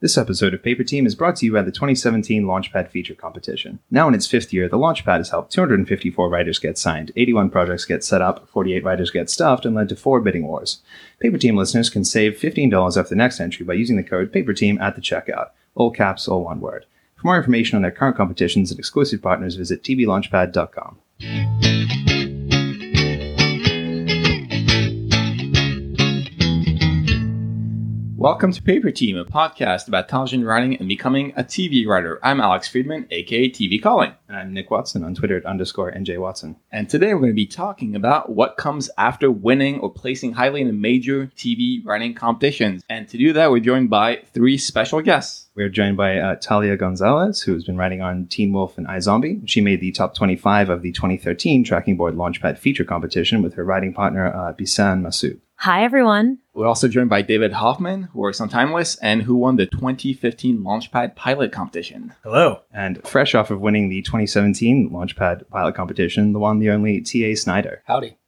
This episode of Paper Team is brought to you by the 2017 Launchpad Feature Competition. Now in its fifth year, the Launchpad has helped 254 writers get signed, 81 projects get set up, 48 writers get stuffed, and led to four bidding wars. Paper Team listeners can save $15 off the next entry by using the code PAPERTEAM at the checkout. All caps, all one word. For more information on their current competitions and exclusive partners, visit tblaunchpad.com. Welcome to Paper Team, a podcast about television writing and becoming a TV writer. I'm Alex Friedman, aka TV Calling. And I'm Nick Watson on Twitter at underscore NJ Watson. And today we're going to be talking about what comes after winning or placing highly in a major TV writing competitions. And to do that, we're joined by three special guests. We're joined by uh, Talia Gonzalez, who has been writing on Teen Wolf and iZombie. She made the top 25 of the 2013 Tracking Board Launchpad feature competition with her writing partner, uh, Bisanne Masoud. Hi, everyone. We're also joined by David Hoffman, who works on Timeless and who won the 2015 Launchpad pilot competition. Hello. And fresh off of winning the 2017 Launchpad pilot competition, the one, the only T.A. Snyder. Howdy.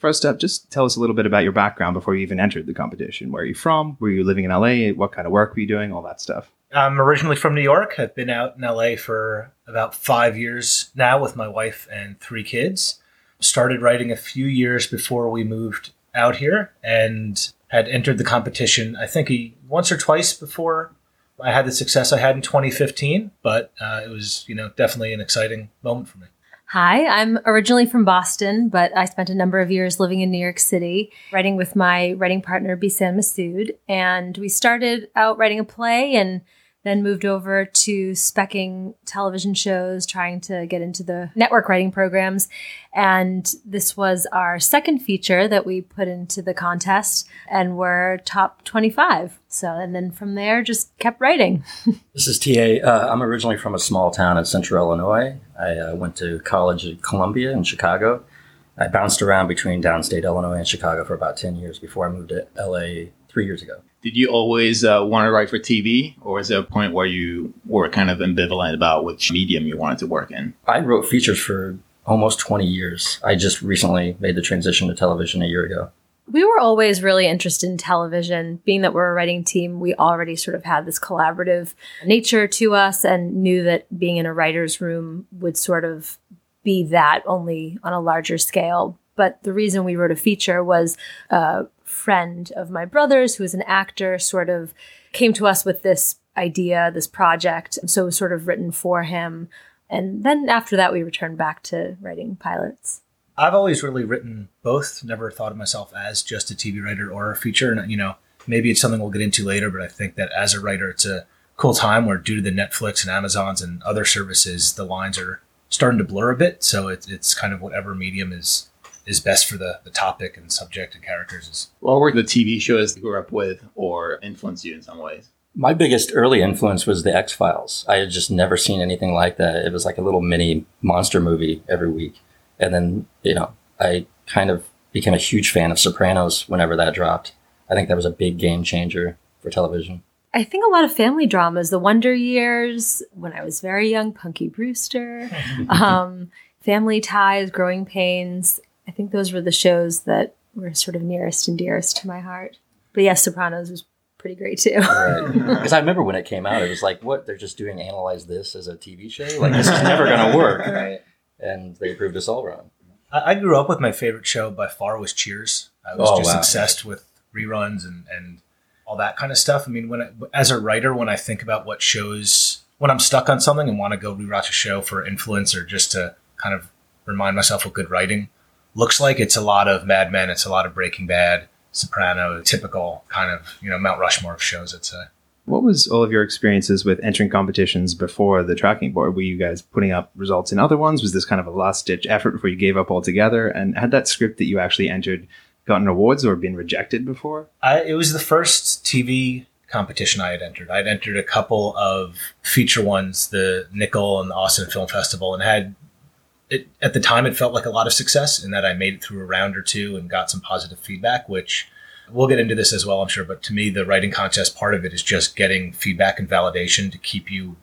First up, just tell us a little bit about your background before you even entered the competition. Where are you from? Were you living in LA? What kind of work were you doing? All that stuff. I'm originally from New York. I've been out in LA for about five years now with my wife and three kids. Started writing a few years before we moved out here and had entered the competition, I think, a, once or twice before I had the success I had in 2015. But uh, it was, you know, definitely an exciting moment for me. Hi, I'm originally from Boston, but I spent a number of years living in New York City, writing with my writing partner, Bisanne Masoud. And we started out writing a play and then moved over to specking television shows, trying to get into the network writing programs. And this was our second feature that we put into the contest, and we're top 25. So, and then from there, just kept writing. this is TA. Uh, I'm originally from a small town in central Illinois. I uh, went to college at Columbia in Chicago. I bounced around between downstate Illinois and Chicago for about 10 years before I moved to LA three years ago. Did you always uh, want to write for TV, or is there a point where you were kind of ambivalent about which medium you wanted to work in? I wrote features for almost 20 years. I just recently made the transition to television a year ago. We were always really interested in television. Being that we're a writing team, we already sort of had this collaborative nature to us and knew that being in a writer's room would sort of be that only on a larger scale. But the reason we wrote a feature was a friend of my brother's, who is an actor, sort of came to us with this idea, this project. So it was sort of written for him. And then after that, we returned back to writing pilots. I've always really written both. Never thought of myself as just a TV writer or a feature. And, you know, maybe it's something we'll get into later, but I think that as a writer, it's a cool time where due to the Netflix and Amazons and other services, the lines are starting to blur a bit. So it, it's kind of whatever medium is is best for the, the topic and subject and characters. Is. What were the TV shows you grew up with or influenced you in some ways? My biggest early influence was the X Files. I had just never seen anything like that. It was like a little mini monster movie every week. And then, you know, I kind of became a huge fan of Sopranos whenever that dropped. I think that was a big game changer for television. I think a lot of family dramas, The Wonder Years, when I was very young, Punky Brewster, um, Family Ties, Growing Pains. I think those were the shows that were sort of nearest and dearest to my heart. But yes, Sopranos was pretty great too. Because right. I remember when it came out, it was like, what? They're just doing analyze this as a TV show? Like, this is never going to work. Right. And they proved us all wrong. I grew up with my favorite show by far was Cheers. I was oh, just wow. obsessed with reruns and, and all that kind of stuff. I mean, when I, as a writer, when I think about what shows, when I'm stuck on something and want to go rewatch a show for influence or just to kind of remind myself of good writing looks like, it's a lot of Mad Men, it's a lot of Breaking Bad, Soprano, typical kind of you know Mount Rushmore of shows. I'd say. What was all of your experiences with entering competitions before the tracking board? Were you guys putting up results in other ones? Was this kind of a last ditch effort before you gave up altogether? And had that script that you actually entered gotten awards or been rejected before? I, it was the first TV competition I had entered. I'd entered a couple of feature ones, the Nicholl and the Austin Film Festival, and had it, at the time it felt like a lot of success in that I made it through a round or two and got some positive feedback, which we'll get into this as well, I'm sure. But to me, the writing contest part of it is just getting feedback and validation to keep you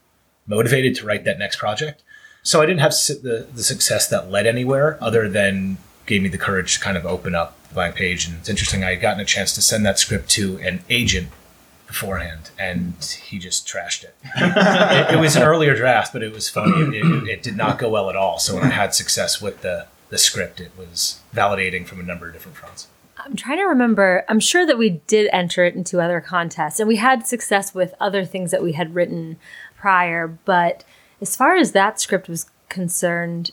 motivated to write that next project. So I didn't have the, the success that led anywhere other than gave me the courage to kind of open up the blank page. And it's interesting, I had gotten a chance to send that script to an agent beforehand, and he just trashed it. it, it, was an earlier draft, but it was funny. It, it, it, did not go well at all. So when I had success with the, the script, it was validating from a number of different fronts. I'm trying to remember. I'm sure that we did enter it into other contests, and we had success with other things that we had written prior. But as far as that script was concerned,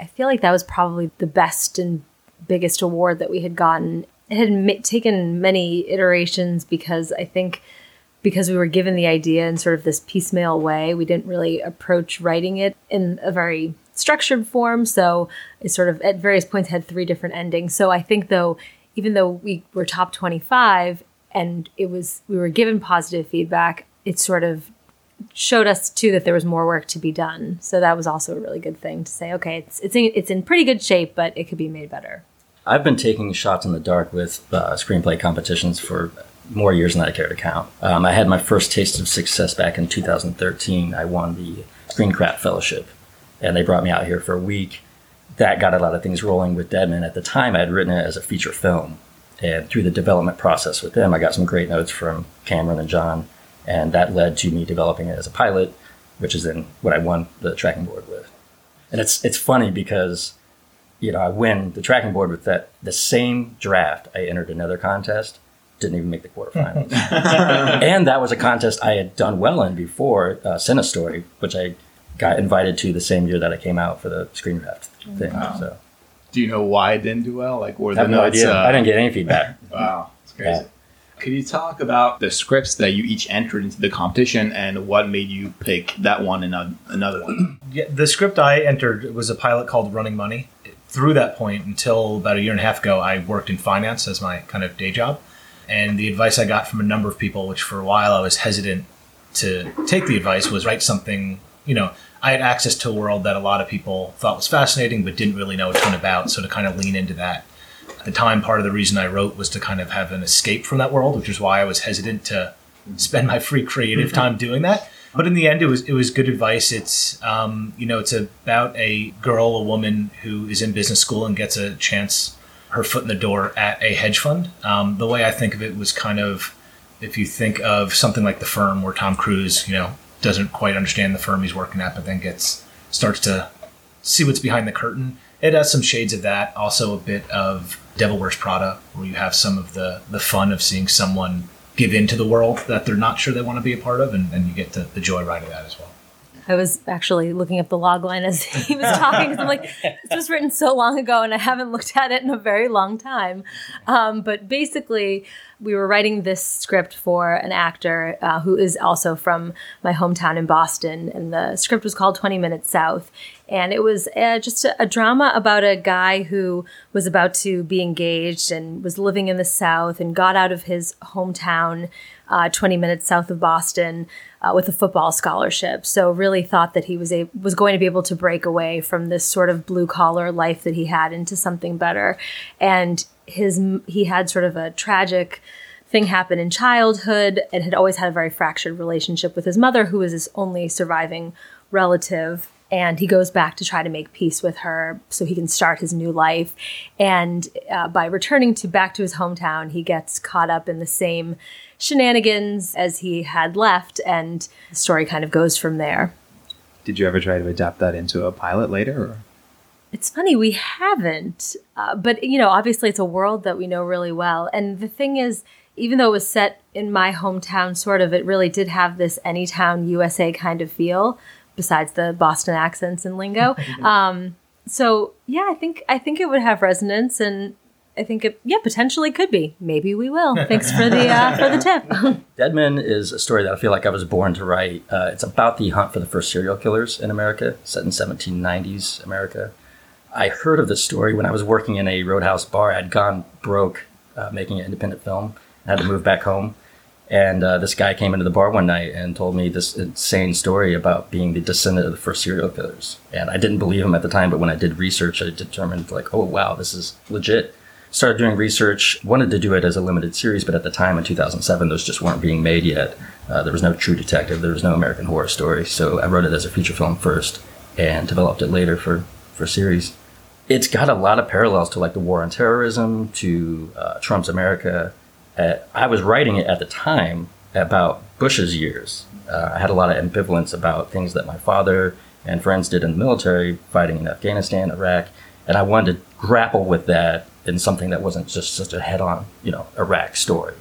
I feel like that was probably the best and biggest award that we had gotten. It had m- taken many iterations because I think because we were given the idea in sort of this piecemeal way, we didn't really approach writing it in a very structured form. So it sort of at various points had three different endings. So I think though, even though we were top 25 and it was we were given positive feedback, it sort of showed us too that there was more work to be done. So that was also a really good thing to say. Okay, it's it's in, it's in pretty good shape, but it could be made better. I've been taking shots in the dark with uh, screenplay competitions for more years than I care to count. Um, I had my first taste of success back in 2013. I won the Screencraft Fellowship, and they brought me out here for a week. That got a lot of things rolling with Deadman. At the time, I had written it as a feature film, and through the development process with them, I got some great notes from Cameron and John and that led to me developing it as a pilot, which is then what I won the tracking board with. And it's it's funny because you know I win the tracking board with that the same draft I entered another contest didn't even make the quarterfinals and that was a contest I had done well in before uh, Story, which I got invited to the same year that I came out for the screencraft thing. Wow. So. Do you know why it didn't do well? Like, were I have no idea. Uh, I didn't get any feedback. wow, it's crazy. Yeah. Could you talk about the scripts that you each entered into the competition and what made you pick that one and another one? Yeah, the script I entered was a pilot called Running Money. Through that point, until about a year and a half ago, I worked in finance as my kind of day job. And the advice I got from a number of people, which for a while I was hesitant to take the advice, was write something, you know, I had access to a world that a lot of people thought was fascinating but didn't really know a ton about. So to kind of lean into that at the time, part of the reason I wrote was to kind of have an escape from that world, which is why I was hesitant to spend my free creative mm-hmm. time doing that. But in the end, it was it was good advice. It's um, you know it's about a girl, a woman who is in business school and gets a chance, her foot in the door at a hedge fund. Um, the way I think of it was kind of if you think of something like the firm, where Tom Cruise, you know, doesn't quite understand the firm he's working at, but then gets starts to see what's behind the curtain it has some shades of that. Also, a bit of Devil Wears Prada, where you have some of the the fun of seeing someone give into the world that they're not sure they want to be a part of, and, and you get the, the joy ride of that as well. I was actually looking up the log line as he was talking because I'm like, this was written so long ago and I haven't looked at it in a very long time. Um, but basically, we were writing this script for an actor uh, who is also from my hometown in Boston, and the script was called 20 Minutes South. And it was uh, just a, a, drama about a guy who was about to be engaged and was living in the South and got out of his hometown, uh, 20 minutes south of Boston, uh, with a football scholarship. So really thought that he was a, was going to be able to break away from this sort of blue collar life that he had into something better. And his he had sort of a tragic thing happen in childhood and had always had a very fractured relationship with his mother, who was his only surviving relative. And he goes back to try to make peace with her so he can start his new life. And uh, by returning to back to his hometown, he gets caught up in the same shenanigans as he had left, and the story kind of goes from there. Did you ever try to adapt that into a pilot later? Or? It's funny, we haven't. Uh, but, you know, obviously it's a world that we know really well. And the thing is, even though it was set in my hometown, sort of, it really did have this Anytown USA kind of feel, besides the Boston accents and lingo. um, so yeah, I think I think it would have resonance, and I think it yeah potentially could be. Maybe we will. Thanks for the uh, for the tip. Deadman is a story that I feel like I was born to write. Uh, it's about the hunt for the first serial killers in America, set in 1790s America. I heard of this story when I was working in a roadhouse bar. I'd gone broke uh, making an independent film. I had to move back home. And uh, this guy came into the bar one night and told me this insane story about being the descendant of the first serial killers. And I didn't believe him at the time, but when I did research, I determined, like, oh, wow, this is legit. Started doing research, wanted to do it as a limited series, but at the time in 2007, those just weren't being made yet. Uh, there was no True Detective, there was no American Horror Story. So I wrote it as a feature film first and developed it later for, for series. it's got a lot of parallels to like the war on terrorism, to uh, Trump's America. Uh, I was writing it at the time about Bush's years. Uh, I had a lot of ambivalence about things that my father and friends did in the military, fighting in Afghanistan, Iraq, and I wanted to grapple with that in something that wasn't just such a head-on, you know, Iraq story.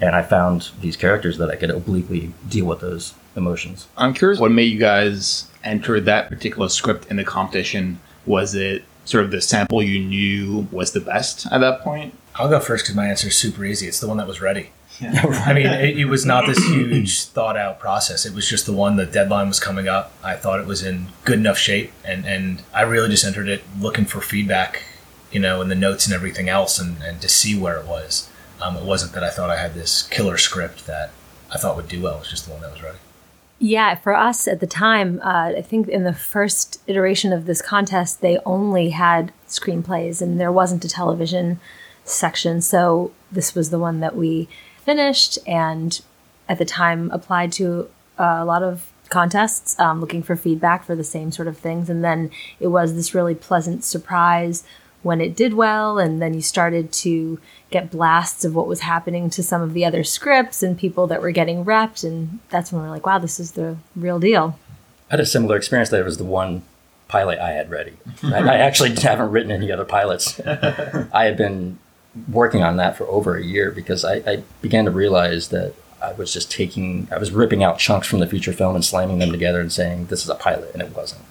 And I found these characters that I could obliquely deal with those emotions. I'm curious what made you guys enter that particular script in the competition. Was it sort of the sample you knew was the best at that point? I'll go first because my answer is super easy. It's the one that was ready. Yeah. I mean, it, it, was not this huge thought out process. It was just the one. The deadline was coming up. I thought it was in good enough shape, and and I really just entered it looking for feedback, you know, and the notes and everything else, and and to see where it was. Um, it wasn't that I thought I had this killer script that I thought would do well. It was just the one that was ready. Yeah, for us at the time, uh, I think in the first iteration of this contest, they only had screenplays and there wasn't a television section. So this was the one that we finished and at the time applied to uh, a lot of contests um, looking for feedback for the same sort of things. And then it was this really pleasant surprise when it did well. And then you started to get blasts of what was happening to some of the other scripts and people that were getting repped. And that's when we are like, wow, this is the real deal. I had a similar experience. There was the one pilot I had ready. I, I actually haven't written any other pilots. I had been working on that for over a year because I, I began to realize that I was just taking, I was ripping out chunks from the feature film and slamming them together and saying, this is a pilot, and it wasn't.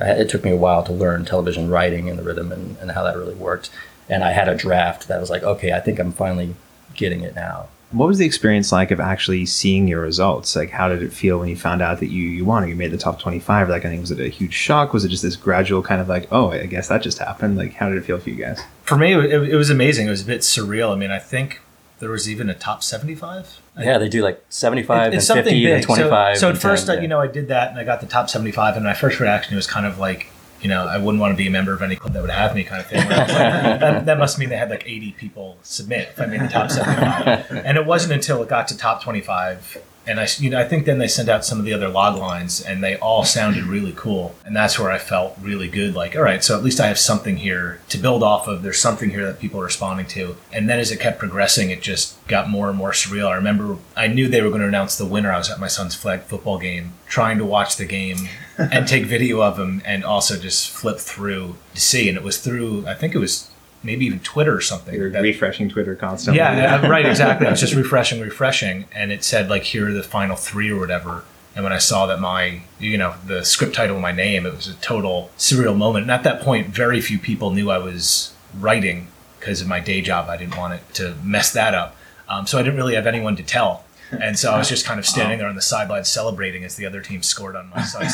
It took me a while to learn television writing and the rhythm and, and how that really worked and I had a draft that was like, okay, I think I'm finally getting it now. What was the experience like of actually seeing your results? Like, how did it feel when you found out that you you won? Or you made the top twenty five. Like, I think was it a huge shock? Was it just this gradual kind of like, oh, I guess that just happened? Like, how did it feel for you guys? For me, it, it was amazing. It was a bit surreal. I mean, I think there was even a top 75 yeah they do like 75 it, and 50 big. and 25 so, so at first uh, 10, I, you know i did that and i got the top 75 and my first reaction was kind of like you know, I wouldn't want to be a member of any club that would have me kind of thing. Like, that, that, must mean they had like 80 people submit if I made the top 75. And it wasn't until it got to top 25 and I, you know, I think then they sent out some of the other log lines, and they all sounded really cool. And that's where I felt really good. Like, all right, so at least I have something here to build off of. There's something here that people are responding to. And then as it kept progressing, it just got more and more surreal. I remember I knew they were going to announce the winner. I was at my son's flag football game, trying to watch the game and take video of him, and also just flip through to see. And it was through, I think it was maybe even Twitter or something. You're that, refreshing Twitter constantly. Yeah, yeah, right, exactly. I was just refreshing, refreshing, and it said like here are the final three or whatever. And when I saw that my, you know, the script title of my name, it was a total surreal moment. And at that point, very few people knew I was writing because of my day job. I didn't want it to mess that up. Um, so I didn't really have anyone to tell. And so I was just kind of standing there on the sideline celebrating as the other team scored on my side.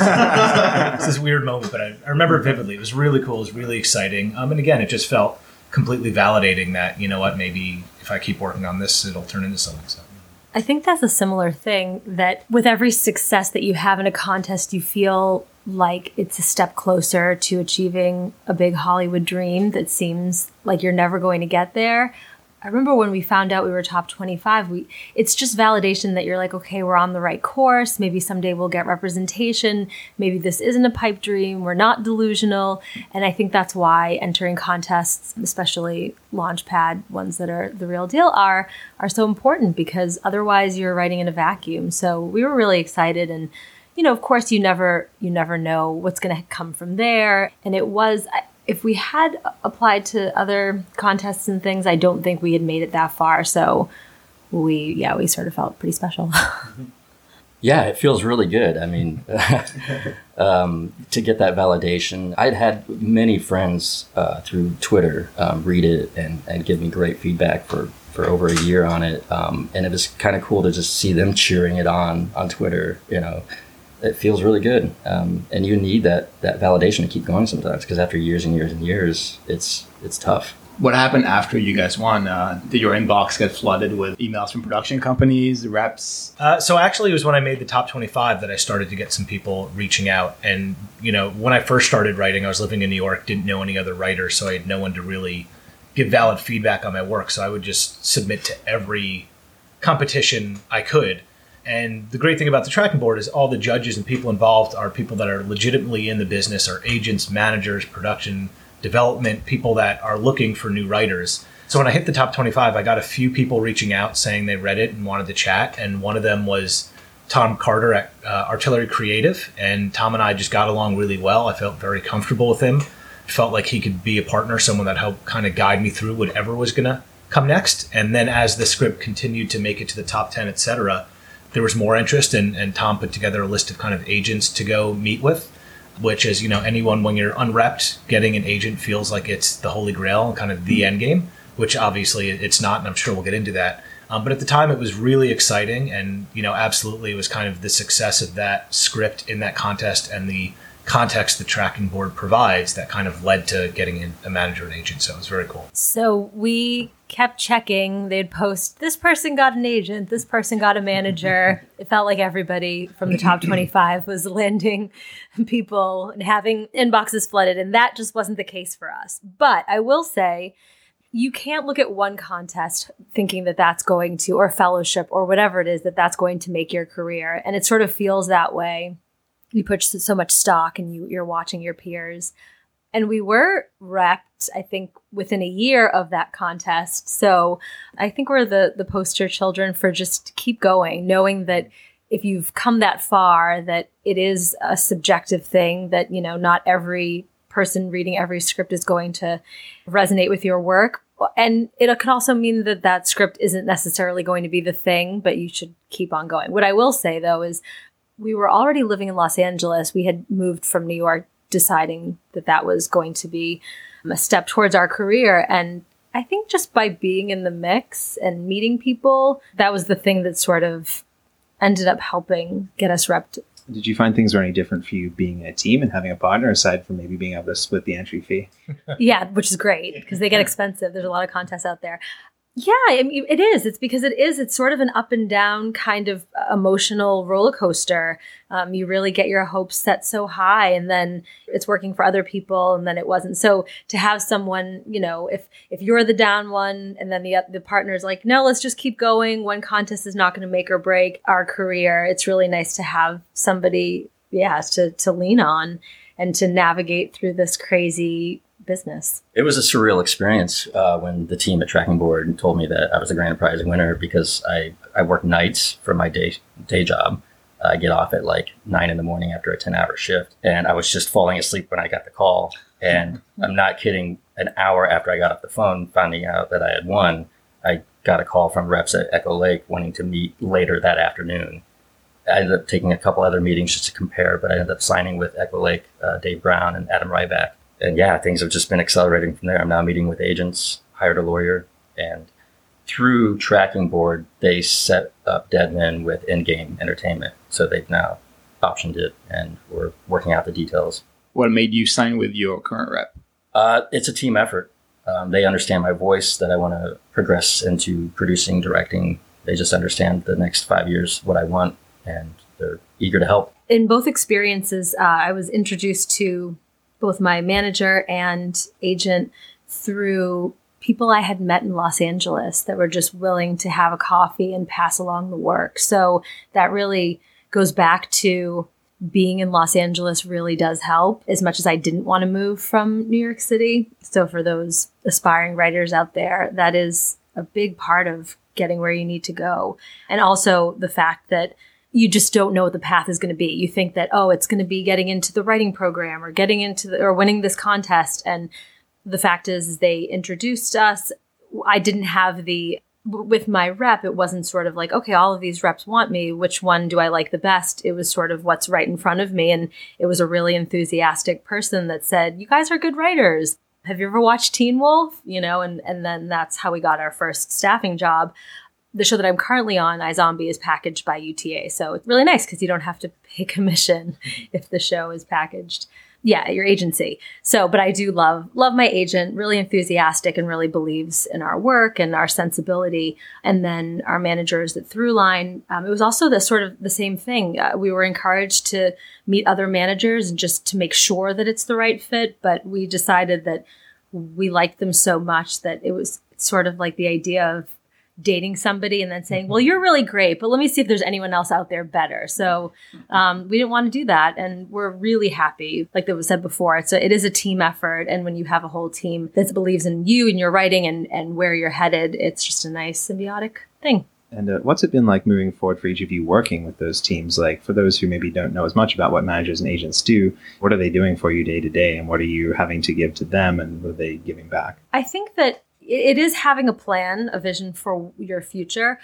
it's this weird moment, but I, I, remember it vividly. It was really cool. It was really exciting. Um, and again, it just felt completely validating that you know what maybe if I keep working on this, it'll turn into something. So. I think that's a similar thing that with every success that you have in a contest, you feel like it's a step closer to achieving a big Hollywood dream that seems like you're never going to get there. I remember when we found out we were top 25, we it's just validation that you're like, okay, we're on the right course. Maybe someday we'll get representation. Maybe this isn't a pipe dream. We're not delusional. And I think that's why entering contests, especially launchpad ones that are the real deal are are so important because otherwise you're writing in a vacuum. So we were really excited and you know, of course you never you never know what's going to come from there. And it was if we had applied to other contests and things, I don't think we had made it that far. So we, yeah, we sort of felt pretty special. yeah, it feels really good. I mean, um, to get that validation, I'd had many friends uh, through Twitter um, read it and, and give me great feedback for, for over a year on it. Um, and it was kind of cool to just see them cheering it on on Twitter, you know it feels really good. Um, and you need that that validation to keep going sometimes because after years and years and years, it's it's tough. What happened after you guys won? Uh, did your inbox get flooded with emails from production companies, reps? Uh, so actually, it was when I made the top 25 that I started to get some people reaching out. And you know, when I first started writing, I was living in New York, didn't know any other writers, so I had no one to really give valid feedback on my work. So I would just submit to every competition I could and the great thing about the tracking board is all the judges and people involved are people that are legitimately in the business, are agents, managers, production development, people that are looking for new writers. So when I hit the top 25, I got a few people reaching out saying they read it and wanted to chat. And one of them was Tom Carter at uh, Artillery Creative. And Tom and I just got along really well. I felt very comfortable with him. Felt like he could be a partner, someone that helped kind of guide me through whatever was going to come next. And then as the script continued to make it to the top 10, etc., there was more interest. And, and Tom put together a list of kind of agents to go meet with which is you know anyone when you're unrepped getting an agent feels like it's the holy grail and kind of the end game which obviously it's not, and I'm sure we'll get into that. Um, but at the time, it was really exciting, and you know, absolutely, it was kind of the success of that script in that contest and the context the tracking board provides that kind of led to getting a manager and agent. So it was very cool. So we kept checking. They'd post, this person got an agent, this person got a manager. it felt like everybody from the top 25 was landing people and having inboxes flooded. And that just wasn't the case for us. But I will say, you can't look at one contest thinking that that's going to, or fellowship, or whatever it is, that that's going to make your career. And it sort of feels that way. You put so much stock and you, you're watching your peers. And we were wrapped, I think, within a year of that contest. So I think we're the, the poster children for just keep going, knowing that if you've come that far, that it is a subjective thing, that, you know, not every person reading every script is going to resonate with your work and it can also mean that that script isn't necessarily going to be the thing, but you should keep on going. What I will say though is we were already living in Los Angeles. We had moved from New York, deciding that that was going to be a step towards our career. And I think just by being in the mix and meeting people, that was the thing that sort of ended up helping get us repped did you find things were any different for you being a team and having a partner aside from maybe being able to split the entry fee? yeah, which is great because they get expensive. There's a lot of contests out there. Yeah, I mean, it is. It's because it is. It's sort of an up and down kind of emotional roller coaster. Um, you really get your hopes set so high, and then it's working for other people, and then it wasn't. So to have someone, you know, if if you're the down one, and then the the partner's like, no, let's just keep going. One contest is not going to make or break our career. It's really nice to have somebody, yeah, to to lean on and to navigate through this crazy business. It was a surreal experience uh, when the team at Tracking Board told me that I was a grand prize winner because I, I work nights for my day day job. I get off at like nine in the morning after a 10 hour shift. And I was just falling asleep when I got the call. And I'm not kidding. An hour after I got off the phone, finding out that I had won, I got a call from reps at Echo Lake wanting to meet later that afternoon. I ended up taking a couple other meetings just to compare, but I ended up signing with Echo Lake, uh, Dave Brown, and Adam Ryback and yeah, things have just been accelerating from there. I'm now meeting with agents, hired a lawyer, and through Tracking Board, they set up Deadman with Endgame Entertainment. So they've now optioned it, and we're working out the details. What made you sign with your current rep? Uh, it's a team effort. Um, they understand my voice that I want to progress into producing, directing. They just understand the next five years what I want, and they're eager to help. In both experiences, uh, I was introduced to both my manager and agent through people I had met in Los Angeles that were just willing to have a coffee and pass along the work. So that really goes back to being in Los Angeles really does help as much as I didn't want to move from New York City. So for those aspiring writers out there, that is a big part of getting where you need to go. And also the fact that you just don't know what the path is going to be. You think that, oh, it's going to be getting into the writing program or getting into the, or winning this contest. And the fact is, is they introduced us. I didn't have the, with my rep, it wasn't sort of like, okay, all of these reps want me. Which one do I like the best? It was sort of what's right in front of me. And it was a really enthusiastic person that said, you guys are good writers. Have you ever watched Teen Wolf? You know, and, and then that's how we got our first staffing job the show that I'm currently on, iZombie, is packaged by UTA. So it's really nice because you don't have to pay commission if the show is packaged. Yeah, your agency. So, but I do love love my agent, really enthusiastic and really believes in our work and our sensibility. And then our managers at Thruline, um, it was also the sort of the same thing. Uh, we were encouraged to meet other managers and just to make sure that it's the right fit. But we decided that we liked them so much that it was sort of like the idea of dating somebody and then saying, "Well, you're really great, but let me see if there's anyone else out there better." So um, we didn't want to do that, and we're really happy. Like that was said before, it's a, it is a team effort, and when you have a whole team that believes in you and your writing and and where you're headed, it's just a nice symbiotic thing. And uh, what's it been like moving forward for each of you working with those teams? Like, for those who maybe don't know as much about what managers and agents do, what are they doing for you day to day? And what are you having to give to them? And what are they giving back? I think that it is having a plan, a vision for your future.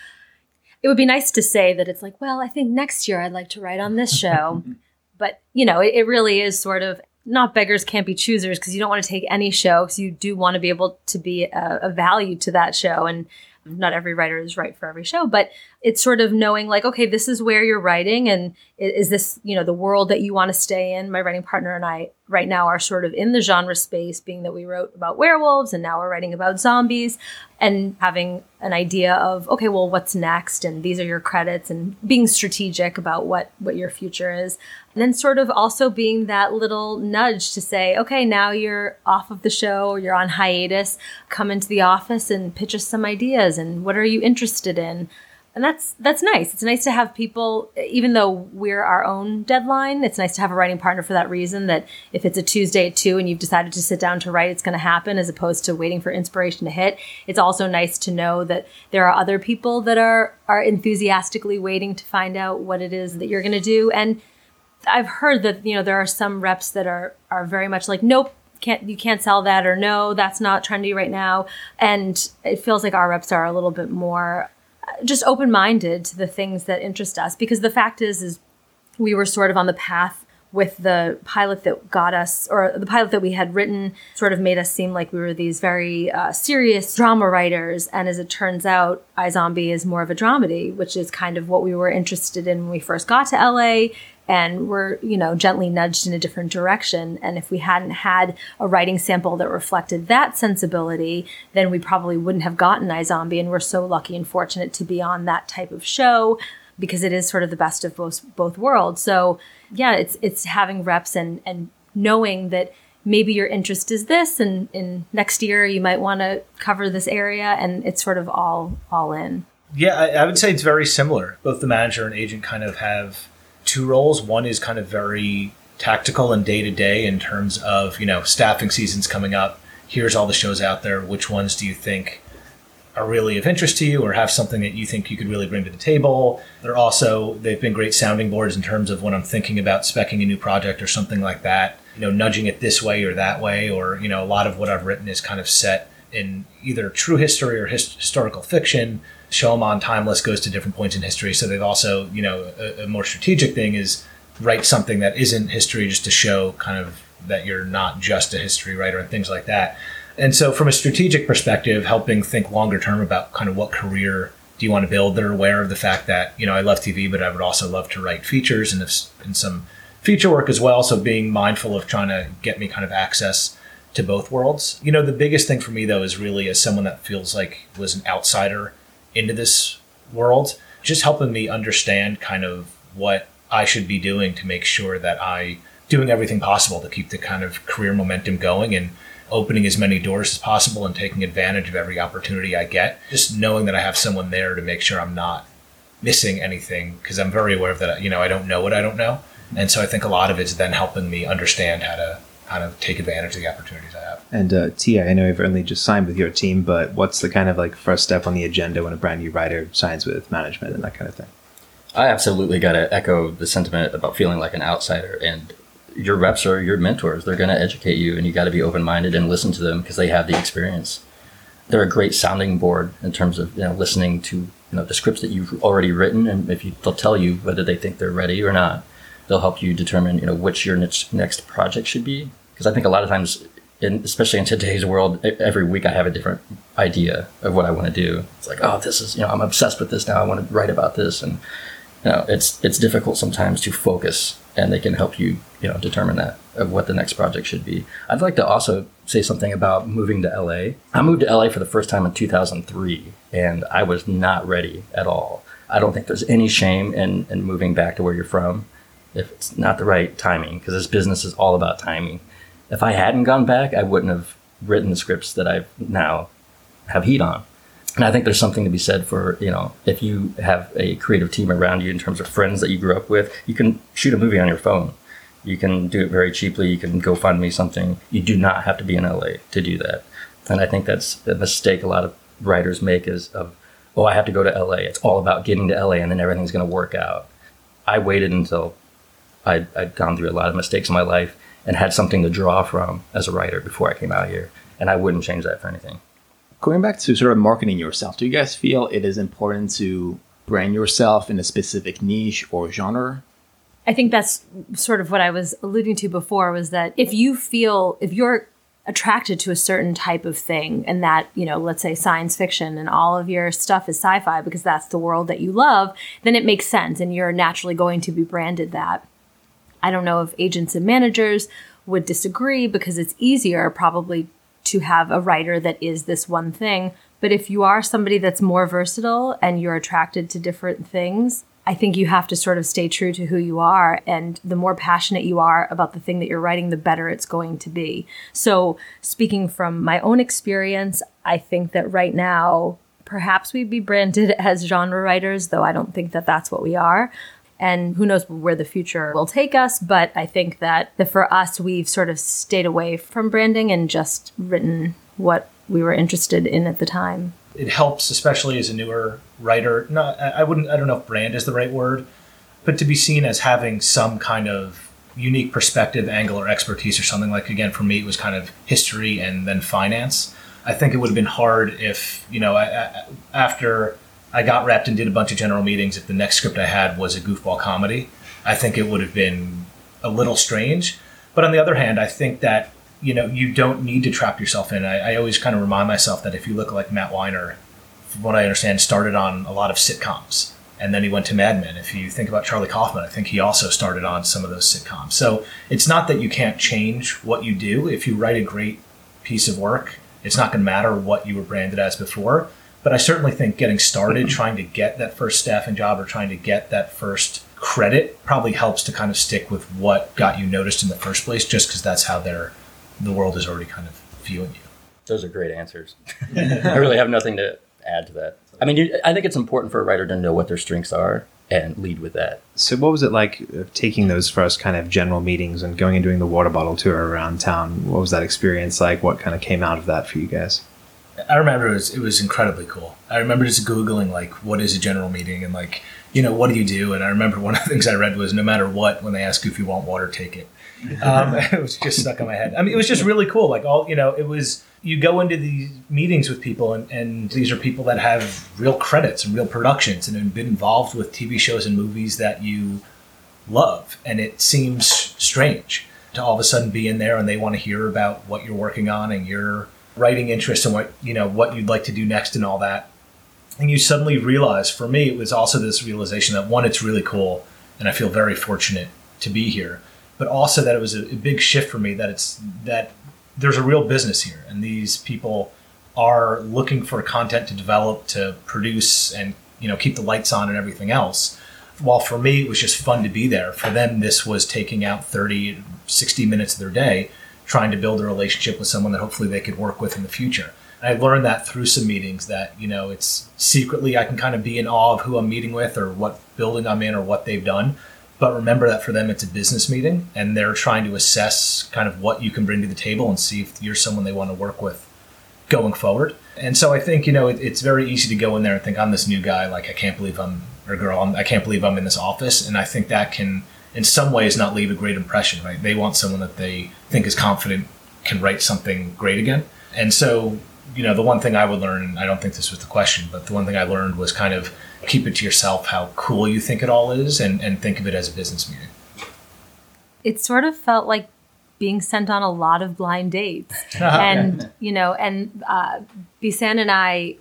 It would be nice to say that it's like, well, I think next year I'd like to write on this show. but, you know, it, it really is sort of not beggars can't be choosers because you don't want to take any show because you do want to be able to be a, a value to that show. And not every writer is right for every show, but it's sort of knowing like, okay, this is where you're writing, and is this you know the world that you want to stay in? My writing partner and I right now are sort of in the genre space, being that we wrote about werewolves and now we're writing about zombies, and having an idea of okay, well, what's next, and these are your credits, and being strategic about what what your future is, and then sort of also being that little nudge to say, okay, now you're off of the show or you're on hiatus, come into the office and pitch us some ideas, and what are you interested in? and that's that's nice. It's nice to have people, even though we're our own deadline. It's nice to have a writing partner for that reason. That if it's a Tuesday at two and you've decided to sit down to write, it's going to happen, as opposed to waiting for inspiration to hit. It's also nice to know that there are other people that are are enthusiastically waiting to find out what it is that you're going to do. And I've heard that you know there are some reps that are are very much like, nope, can't you can't sell that or no that's not trendy right now. And it feels like our reps are a little bit more just open minded to the things that interest us because the fact is is we were sort of on the path with the pilot that got us or the pilot that we had written sort of made us seem like we were these very uh, serious drama writers. And as it turns out iZombie is more of a dramedy which is kind of what we were interested in when we first got to la and we're you know gently nudged in a different direction. And if we hadn't had a writing sample that reflected that sensibility then we probably wouldn't have gotten iZombie. And we're so lucky and fortunate to be on that type of show because it is sort of the best of both both worlds. So yeah it's it's having reps and and knowing that maybe your interest is this and in next year you might want to cover this area. And it's sort of all all in. Yeah I, I would say it's very similar. Both the manager and agent kind of have two roles. One is kind of very tactical and day to day in terms of, you know, staffing seasons coming up. Here's all the shows out there. Which ones do you think are really of interest to you or have something that you think you could really bring to the table? They're also, they've been great sounding boards in terms of when I'm thinking about specking a new project or something like that, you know, nudging it this way or that way. Or, you know, a lot of what I've written is kind of set in either true history or his- historical fiction show them on timeless goes to different points in history. So they've also, you know, a, a, more strategic thing is write something that isn't history just to show kind of that you're not just a history writer and things like that. And so from a strategic perspective, helping think longer term about kind of what career do you want to build, they're aware of the fact that, you know, I love TV, but I would also love to write features and, if, and some feature work as well. So being mindful of trying to get me kind of access to both worlds. You know, the biggest thing for me though is really as someone that feels like was an outsider into this world, just helping me understand kind of what I should be doing to make sure that I doing everything possible to keep the kind of career momentum going and opening as many doors as possible and taking advantage of every opportunity I get. Just knowing that I have someone there to make sure I'm not missing anything because I'm very aware of that. You know, I don't know what I don't know, and so I think a lot of it's then helping me understand how to kind of take advantage of the opportunities I have. And uh, TA, I know you've only just signed with your team, but what's the kind of like first step on the agenda when a brand new writer signs with management and that kind of thing? I absolutely got to echo the sentiment about feeling like an outsider. And your reps are your mentors. They're going to educate you, and you got to be open minded and listen to them because they have the experience. They're a great sounding board in terms of you know listening to you know the scripts that you've already written, and if you, they'll tell you whether they think they're ready or not. They'll help you determine you know which your next project should be because I think a lot of times, in, especially in today's world, every week I have a different idea of what I want to do. It's like, oh, this is you know I'm obsessed with this now. I want to write about this, and you know it's it's difficult sometimes to focus, and they can help you you know determine that of what the next project should be. I'd like to also say something about moving to LA. I moved to LA for the first time in 2003, and I was not ready at all. I don't think there's any shame in, in moving back to where you're from if it's not the right timing because this business is all about timing if I hadn't gone back, I wouldn't have written the scripts that I now have heat on. And I think there's something to be said for, you know, if you have a creative team around you in terms of friends that you grew up with, you can shoot a movie on your phone. You can do it very cheaply. You can go find me something. You do not have to be in LA to do that. And I think that's a mistake a lot of writers make is of, oh, I have to go to LA. It's all about getting to LA and then everything's going to work out. I waited until I'd, I'd gone through a lot of mistakes in my life and had something to draw from as a writer before I came out here. And I wouldn't change that for anything. Going back to sort of marketing yourself, do you guys feel it is important to brand yourself in a specific niche or genre? I think that's sort of what I was alluding to before was that if you feel, if you're attracted to a certain type of thing and that, you know, let's say science fiction and all of your stuff is sci fi because that's the world that you love, then it makes sense and you're naturally going to be branded that. I don't know if agents and managers would disagree because it's easier probably to have a writer that is this one thing. But if you are somebody that's more versatile and you're attracted to different things, I think you have to sort of stay true to who you are. And the more passionate you are about the thing that you're writing, the better it's going to be. So, speaking from my own experience, I think that right now, perhaps we'd be branded as genre writers, though I don't think that that's what we are and who knows where the future will take us. But I think that, that for us, we've sort of stayed away from branding and just written what we were interested in at the time. It helps, especially as a newer writer. Not, I wouldn't, I don't know if brand is the right word, but to be seen as having some kind of unique perspective, angle, or expertise, or something like. Again, for me, it was kind of history and then finance. I think it would have been hard if you know, I, I, after I got wrapped and did a bunch of general meetings. If the next script I had was a goofball comedy, I think it would have been a little strange. But on the other hand, I think that you know you don't need to trap yourself in. I, I always kind of remind myself that if you look like Matt Weiner, from what I understand, started on a lot of sitcoms, and then he went to Mad Men. If you think about Charlie Kaufman, I think he also started on some of those sitcoms. So it's not that you can't change what you do. If you write a great piece of work, it's not going to matter what you were branded as before but I certainly think getting started, trying to get that first staffing job or trying to get that first credit probably helps to kind of stick with what got you noticed in the first place, just because that's how they're, the world is already kind of viewing you. Those are great answers. I really have nothing to add to that. I mean, I think it's important for a writer to know what their strengths are and lead with that. So, what was it like uh, taking those first kind of general meetings and going and doing the water bottle tour around town? What was that experience like? What kind of came out of that for you guys? I remember it was, it was incredibly cool. I remember just Googling, like, what is a general meeting? And, like, you know, what do you do? And I remember one of the things I read was no matter what, when they ask you if you want water, take it. Um, it was just stuck in my head. I mean, it was just really cool. Like, all, you know, it was, you go into these meetings with people, and, and these are people that have real credits and real productions and have been involved with TV shows and movies that you love. And it seems strange to all of a sudden be in there and they want to hear about what you're working on and you're writing interest and what you know what you'd like to do next and all that. And you suddenly realize for me it was also this realization that one it's really cool and i feel very fortunate to be here but also that it was a, a big shift for me that it's that there's a real business here and these people are looking for content to develop to produce and you know keep the lights on and everything else. While for me it was just fun to be there. For them this was taking out 30 60 minutes of their day trying to build a relationship with someone that hopefully they could work with in the future. I learned that through some meetings that, you know, it's secretly I can kind of be in awe of who I'm meeting with or what building I'm in or what they've done. But remember that for them, it's a business meeting and they're trying to assess kind of what you can bring to the table and see if you're someone they want to work with going forward. And so I think, you know, it, it's very easy to go in there and think, I'm this new guy. Like, I can't believe I'm, or girl, I'm, I can't believe I'm in this office. And I think that can, in some ways not leave a great impression, right? They want someone that they think is confident can write something great again. And so, you know, the one thing I would learn, and I don't think this was the question, but the one thing I learned was kind of keep it to yourself how cool you think it all is and, and think of it as a business meeting. It sort of felt like being sent on a lot of blind dates. and, you know, and uh, Bisanne and I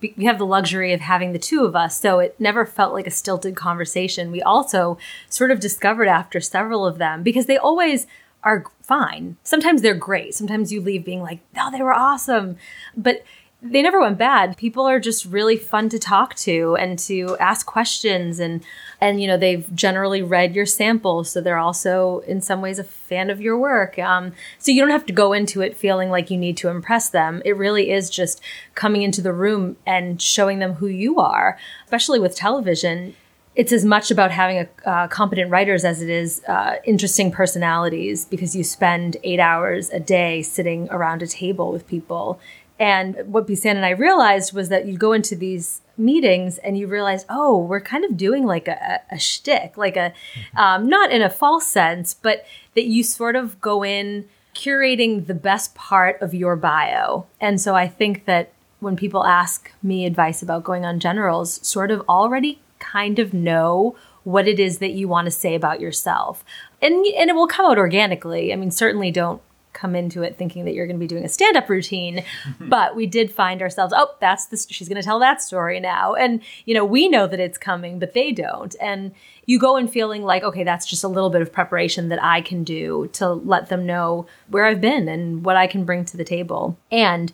we have the luxury of having the two of us, so it never felt like a stilted conversation. We also sort of discovered after several of them because they always are fine. Sometimes they're great. Sometimes you leave being like, "Oh, they were awesome," but they never went bad. People are just really fun to talk to and to ask questions and and you know they've generally read your sample, so they're also in some ways a fan of your work. Um, so you don't have to go into it feeling like you need to impress them. It really is just coming into the room and showing them who you are, especially with television it's as much about having a, uh, competent writers as it is uh, interesting personalities because you spend eight hours a day sitting around a table with people and what Bisanne and I realized was that you go into these meetings and you realize, oh, we're kind of doing like a, a shtick, like a, um, not in a false sense, but that you sort of go in curating the best part of your bio. And so I think that when people ask me advice about going on generals, sort of already kind of know what it is that you want to say about yourself. And, and it will come out organically. I mean, certainly don't come into it thinking that you're going to be doing a stand-up routine but we did find ourselves oh that's the she's going to tell that story now. And you know we know that it's coming but they don't. And you go in feeling like okay that's just a little bit of preparation that i can do to let them know where i've been and what i can bring to the table. And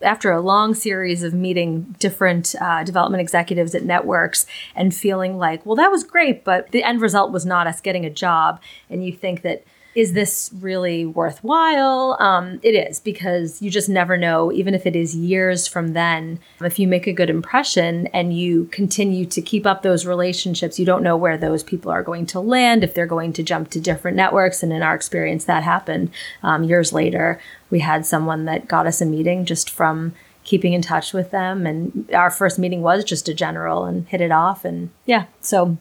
after a long series of meeting different uh, development executives at networks and feeling like, well, that was great, but the end result was not us getting a job. And you think that is this really worthwhile? Um, it is because you just never know, even if it is years from then, if you make a good impression and you continue to keep up those relationships, you don't know where those people are going to land, if they're going to jump to different networks. And in our experience, that happened um, years later. We had someone that got us a meeting just from keeping in touch with them. And our first meeting was just a general and hit it off. And yeah, so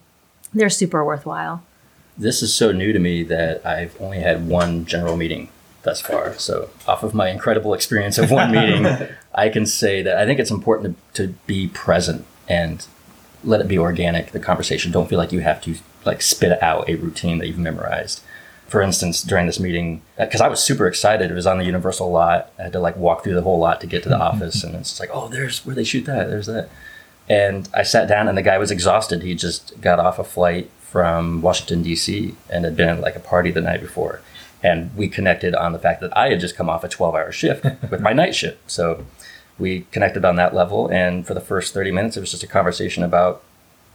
they're super worthwhile this is so new to me that I've only had one general meeting thus far. So, off of my incredible experience of one meeting, I can say that I think it's important to, to be present and let it be organic. The conversation. Don't feel like you have to like spit out a routine that you've memorized. For instance, during this meeting, because uh, I was super excited, it was on the Universal lot. I had to like walk through the whole lot to get to the office, and it's like, oh, there's where they shoot that. There's that. And I sat down, and the guy was exhausted. He just got off a flight from Washington D.C. and had been at like a party the night before, and we connected on the fact that I had just come off a twelve-hour shift with my night shift. So we connected on that level, and for the first thirty minutes, it was just a conversation about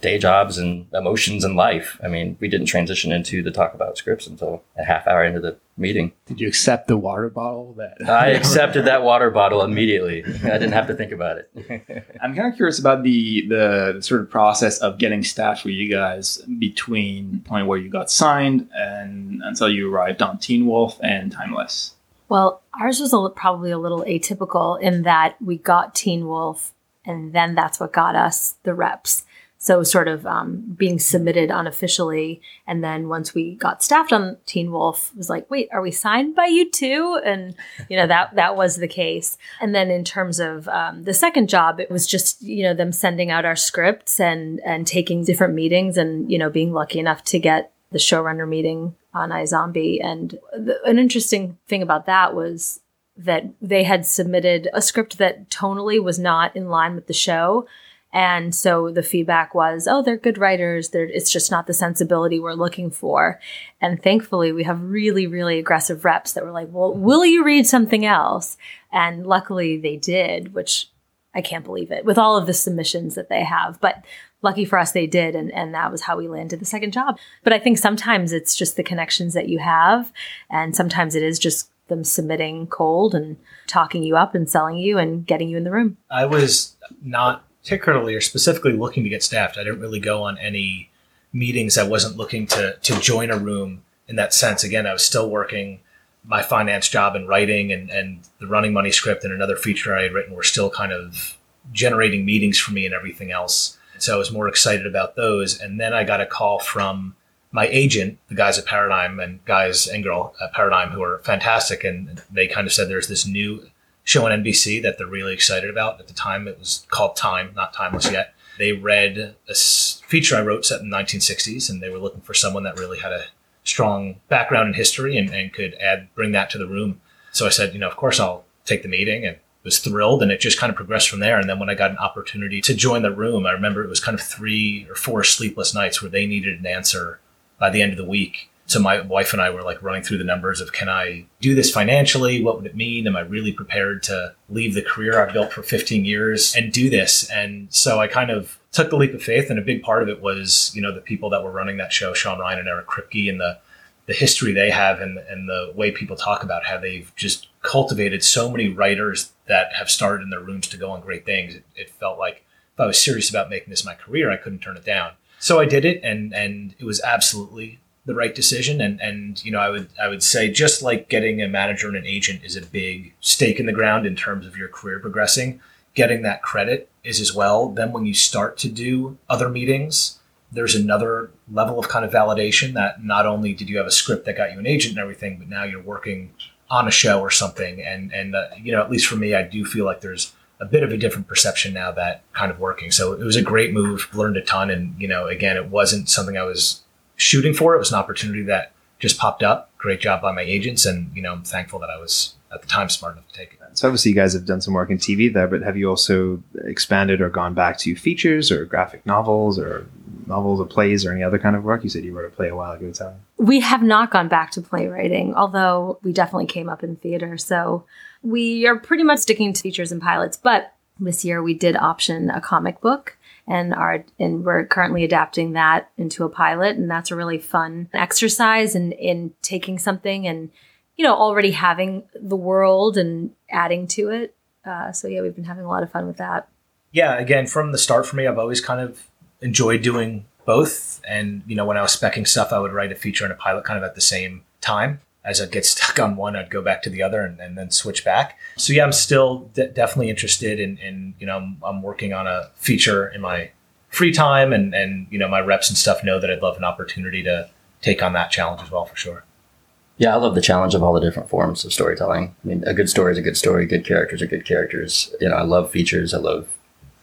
day jobs and emotions and life. I mean, we didn't transition into the talk about scripts until a half hour into the meeting. Did you accept the water bottle? That I accepted that water bottle immediately. I didn't have to think about it. I'm kind of curious about the the sort of process of getting staff for you guys between the point where you got signed and until you arrived on Teen Wolf and Timeless. Well, ours was a, probably a little atypical in that we got Teen Wolf, and then that's what got us the reps. So sort of um, being submitted unofficially, and then once we got staffed on Teen Wolf, was like, wait, are we signed by you too? And you know that that was the case. And then in terms of um, the second job, it was just you know them sending out our scripts and and taking different meetings, and you know being lucky enough to get the showrunner meeting on iZombie. And the, an interesting thing about that was that they had submitted a script that tonally was not in line with the show and so the feedback was, oh, they're good writers. They're, it's just not the sensibility we're looking for. And thankfully, we have really, really aggressive reps that were like, well, will you read something else? And luckily they did, which I can't believe it with all of the submissions that they have. But lucky for us, they did. And, and that was how we landed the second job. But I think sometimes it's just the connections that you have. And sometimes it is just them submitting cold and talking you up and selling you and getting you in the room. I was not particularly or specifically looking to get staffed. I didn't really go on any meetings. I wasn't looking to to join a room in that sense. Again, I was still working my finance job and writing and, and the running money script and another feature I had written were still kind of generating meetings for me and everything else. So I was more excited about those. And then I got a call from my agent, the guys at Paradigm and guys and girl at Paradigm who are fantastic. And they kind of said there's this new show on NBC that they're really excited about. At the time, it was called Time, not Timeless yet. They read a feature I wrote set in the 1960s, and they were looking for someone that really had a strong background in history and, and could add bring that to the room. So I said, you know, of course I'll take the meeting, and was thrilled, and it just kind of progressed from there. And then when I got an opportunity to join the room, I remember it was kind of three or four sleepless nights where they needed an answer by the end of the week. So my wife and I were like running through the numbers of can I do this financially? What would it mean? Am I really prepared to leave the career I've built for 15 years and do this? And so I kind of took the leap of faith. And a big part of it was, you know, the people that were running that show, Sean Ryan and Eric Kripke and the, the history they have and, and the way people talk about how they've just cultivated so many writers that have started in their rooms to go on great things. It, it felt like if I was serious about making this my career, I couldn't turn it down. So I did it and, and it was absolutely the right decision. And and you know I would I would say just like getting a manager and an agent is a big stake in the ground in terms of your career progressing getting that credit is as well. Then when you start to do other meetings there's another level of kind of validation that not only did you have a script that got you an agent and everything but now you're working on a show or something. And and uh, you know at least for me I do feel like there's a bit of a different perception now that kind of working. So it was a great move learned a ton. And you know again it wasn't something I was shooting for. It was an opportunity that just popped up. Great job by my agents, and you know I'm thankful that I was at the time smart enough to take it. So obviously you guys have done some work in TV there, but have you also expanded or gone back to features or graphic novels or novels or plays or any other kind of work? You said you wrote a play a while ago, Tony. We have not gone back to playwriting, although we definitely came up in theater. So we are pretty much sticking to features and pilots. But this year we did option a comic book and are and we're currently adapting that into a pilot and that's a really fun exercise in in taking something and you know already having the world and adding to it. Uh, so yeah we've been having a lot of fun with that. Yeah again from the start for me i've always kind of enjoyed doing both. And you know when i was specking stuff i would write a feature and a pilot kind of at the same time as I'd get stuck on one, I'd go back to the other and, and then switch back. So yeah, I'm still de- definitely interested in, in you know, I'm, I'm, working on a feature in my free time and, and, you know, my reps and stuff know that I'd love an opportunity to take on that challenge as well for sure. Yeah, I love the challenge of all the different forms of storytelling. I mean, a good story is a good story. Good characters are good characters. You know, I love features. I love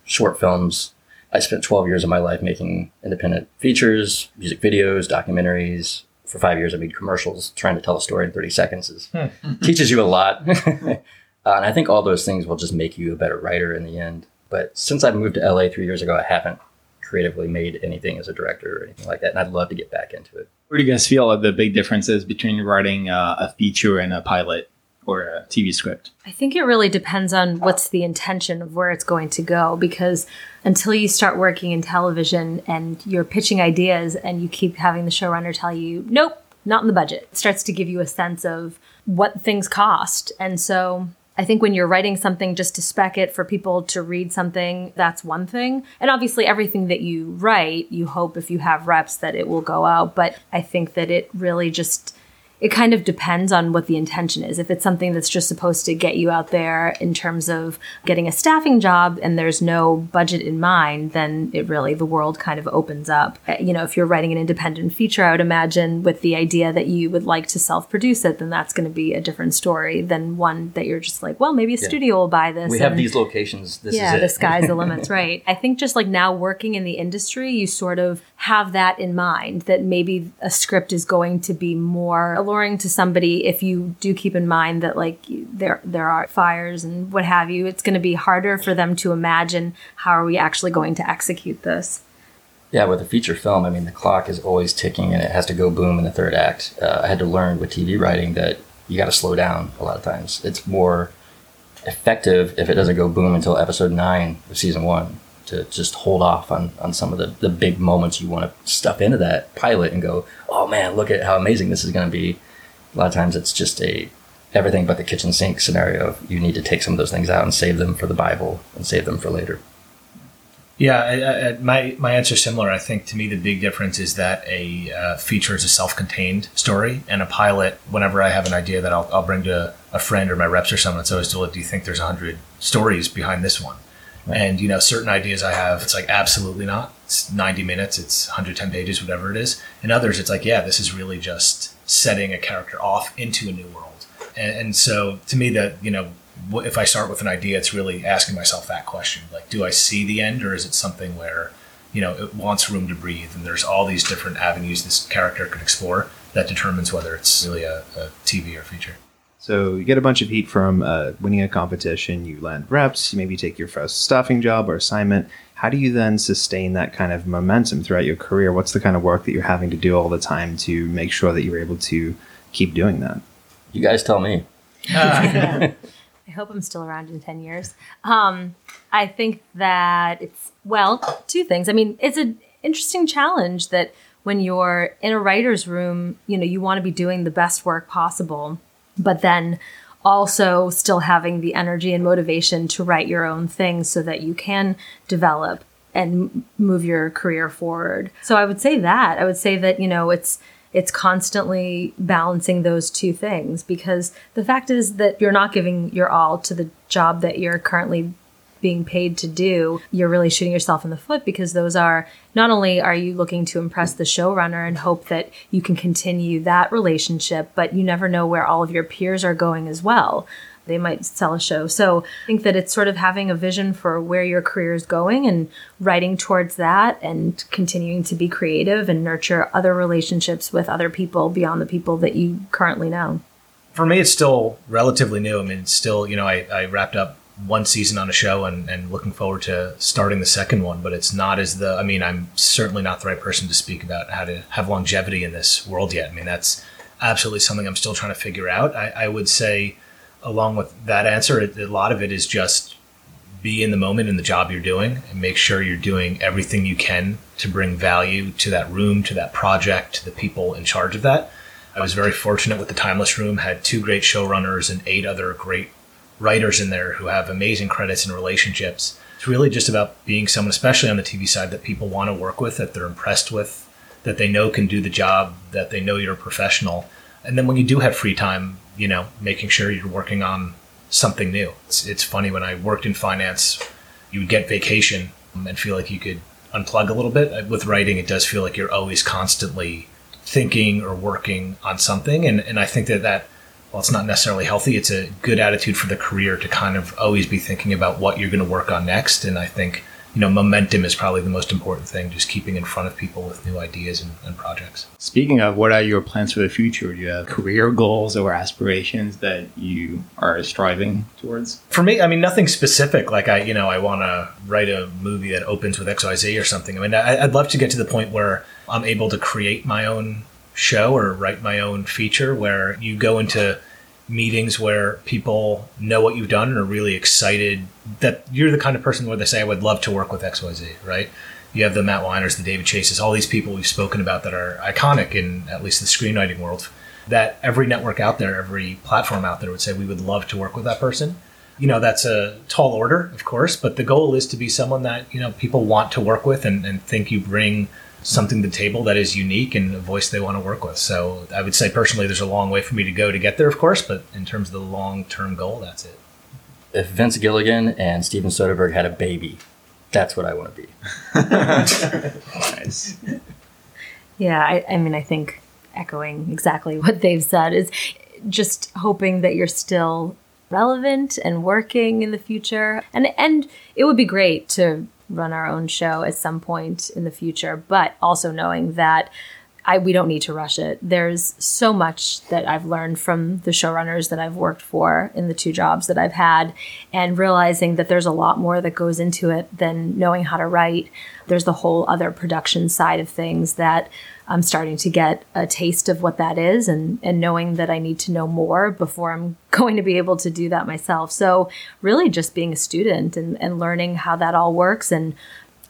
short films. I spent 12 years of my life making independent features, music videos, documentaries, for five years, I made commercials trying to tell a story in 30 seconds. Is, hmm. teaches you a lot. uh, and I think all those things will just make you a better writer in the end. But since I moved to LA three years ago, I haven't creatively made anything as a director or anything like that. And I'd love to get back into it. Where do you guys feel the big differences between writing uh, a feature and a pilot? Or a TV script? I think it really depends on what's the intention of where it's going to go because until you start working in television and you're pitching ideas and you keep having the showrunner tell you, nope, not in the budget, it starts to give you a sense of what things cost. And so I think when you're writing something just to spec it for people to read something, that's one thing. And obviously, everything that you write, you hope if you have reps that it will go out. But I think that it really just it kind of depends on what the intention is. If it's something that's just supposed to get you out there in terms of getting a staffing job and there's no budget in mind, then it really, the world kind of opens up. Uh, you know, if you're writing an independent feature, I would imagine with the idea that you would like to self produce it, then that's going to be a different story than one that you're just like, well, maybe a yeah. studio will buy this. We have these locations. This yeah, the sky's the limit, right? I think just like now working in the industry, you sort of have that in mind that maybe a script is going to be more alluring to somebody if you do keep in mind that like there there are fires and what have you. It's going to be harder for them to imagine how are we actually going to execute this. Yeah with a feature film i mean the clock is always ticking and it has to go boom in the third act. Uh, i had to learn with tv writing that you got to slow down a lot of times. It's more effective if it doesn't go boom until episode 9 of season 1 to just hold off on, on some of the, the big moments you want to stuff into that pilot and go, oh man, look at how amazing this is going to be a lot of times it's just a everything but the kitchen sink scenario. You need to take some of those things out and save them for the Bible and save them for later. Yeah, I, I, my my answer is similar. I think to me the big difference is that a uh, feature is a self-contained story, and a pilot. Whenever I have an idea that I'll, I'll bring to a friend or my reps or someone, it's always, "Do you think there's hundred stories behind this one?" And you know, certain ideas I have, it's like absolutely not. It's 90 minutes, it's 110 pages, whatever it is. And others, it's like, yeah, this is really just setting a character off into a new world. And, and so to me, that, you know, if I start with an idea, it's really asking myself that question. Like, do I see the end or is it something where, you know, it wants room to breathe and there's all these different avenues this character could explore that determines whether it's really a, a TV or feature. So you get a bunch of heat from uh, winning a competition, you land reps, you maybe take your first staffing job or assignment. How do you then sustain that kind of momentum throughout your career? What's the kind of work that you're having to do all the time to make sure that you're able to keep doing that? You guys tell me. I hope I'm still around in 10 years. Um, I think that it's, well, two things. I mean, it's an interesting challenge that when you're in a writer's room, you know, you want to be doing the best work possible but then also still having the energy and motivation to write your own things so that you can develop and move your career forward. So I would say that. I would say that, you know, it's it's constantly balancing those two things because the fact is that you're not giving your all to the job that you're currently being paid to do, you're really shooting yourself in the foot because those are not only are you looking to impress the showrunner and hope that you can continue that relationship, but you never know where all of your peers are going as well. They might sell a show. So I think that it's sort of having a vision for where your career is going and writing towards that and continuing to be creative and nurture other relationships with other people beyond the people that you currently know. For me, it's still relatively new. I mean, it's still, you know, I, I wrapped up one season on a show and, and looking forward to starting the second one. But it's not as the, I mean, I'm certainly not the right person to speak about how to have longevity in this world yet. I mean, that's absolutely something I'm still trying to figure out. I, I would say, along with that answer, a lot of it is just be in the moment in the job you're doing and make sure you're doing everything you can to bring value to that room, to that project, to the people in charge of that. I was very fortunate with the Timeless Room, had two great showrunners and eight other great writers in there who have amazing credits and relationships. It's really just about being someone, especially on the TV side, that people want to work with, that they're impressed with, that they know can do the job, that they know you're a professional. And then when you do have free time, you know, making sure you're working on something new. It's, it's funny when I worked in finance, you would get vacation and feel like you could unplug a little bit. Uh, with writing, it does feel like you're always constantly thinking or working on something. And, and I think that that well, it's not necessarily healthy. It's a good attitude for the career to kind of always be thinking about what you're going to work on next. And I think, you know, momentum is probably the most important thing, just keeping in front of people with new ideas and, and projects. Speaking of, what are your plans for the future? Do you have career goals or aspirations that you are striving towards? For me, I mean, nothing specific. Like I, you know, I want to write a movie that opens with XYZ or something. I mean, I, I'd love to get to the point where I'm able to create my own show or write my own feature where you go into meetings where people know what you've done and are really excited that you're the kind of person where they say, I would love to work with XYZ, right? You have the Matt Weiners, the David Chases, all these people we've spoken about that are iconic in at least the screenwriting world. That every network out there, every platform out there would say, we would love to work with that person. You know, that's a tall order, of course, but the goal is to be someone that, you know, people want to work with and, and think you bring something to the table that is unique and a voice they want to work with. So I would say personally, there's a long way for me to go to get there, of course, but in terms of the long term goal, that's it. If Vince Gilligan and Steven Soderbergh had a baby, that's what I want to be. nice. Yeah, I, I mean, I think echoing exactly what they've said is just hoping that you're still relevant and working in the future. And and it would be great to run our own show at some point in the future, but also knowing that I, we don't need to rush it. There's so much that I've learned from the showrunners that I've worked for in the two jobs that I've had, and realizing that there's a lot more that goes into it than knowing how to write. There's the whole other production side of things that I'm starting to get a taste of what that is and, and knowing that I need to know more before I'm going to be able to do that myself. So, really, just being a student and, and learning how that all works and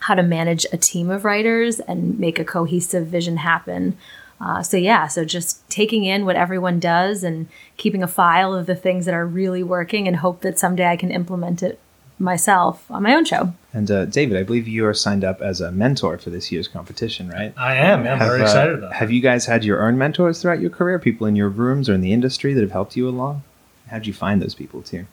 how to manage a team of writers and make a cohesive vision happen. Uh, so, yeah, so just taking in what everyone does and keeping a file of the things that are really working and hope that someday I can implement it myself on my own show. And uh, David, I believe you are signed up as a mentor for this year's competition, right? I am. I'm have, very excited about. Uh, have you guys had your own mentors throughout your career? People in your rooms or in the industry that have helped you along? How'd you find those people too?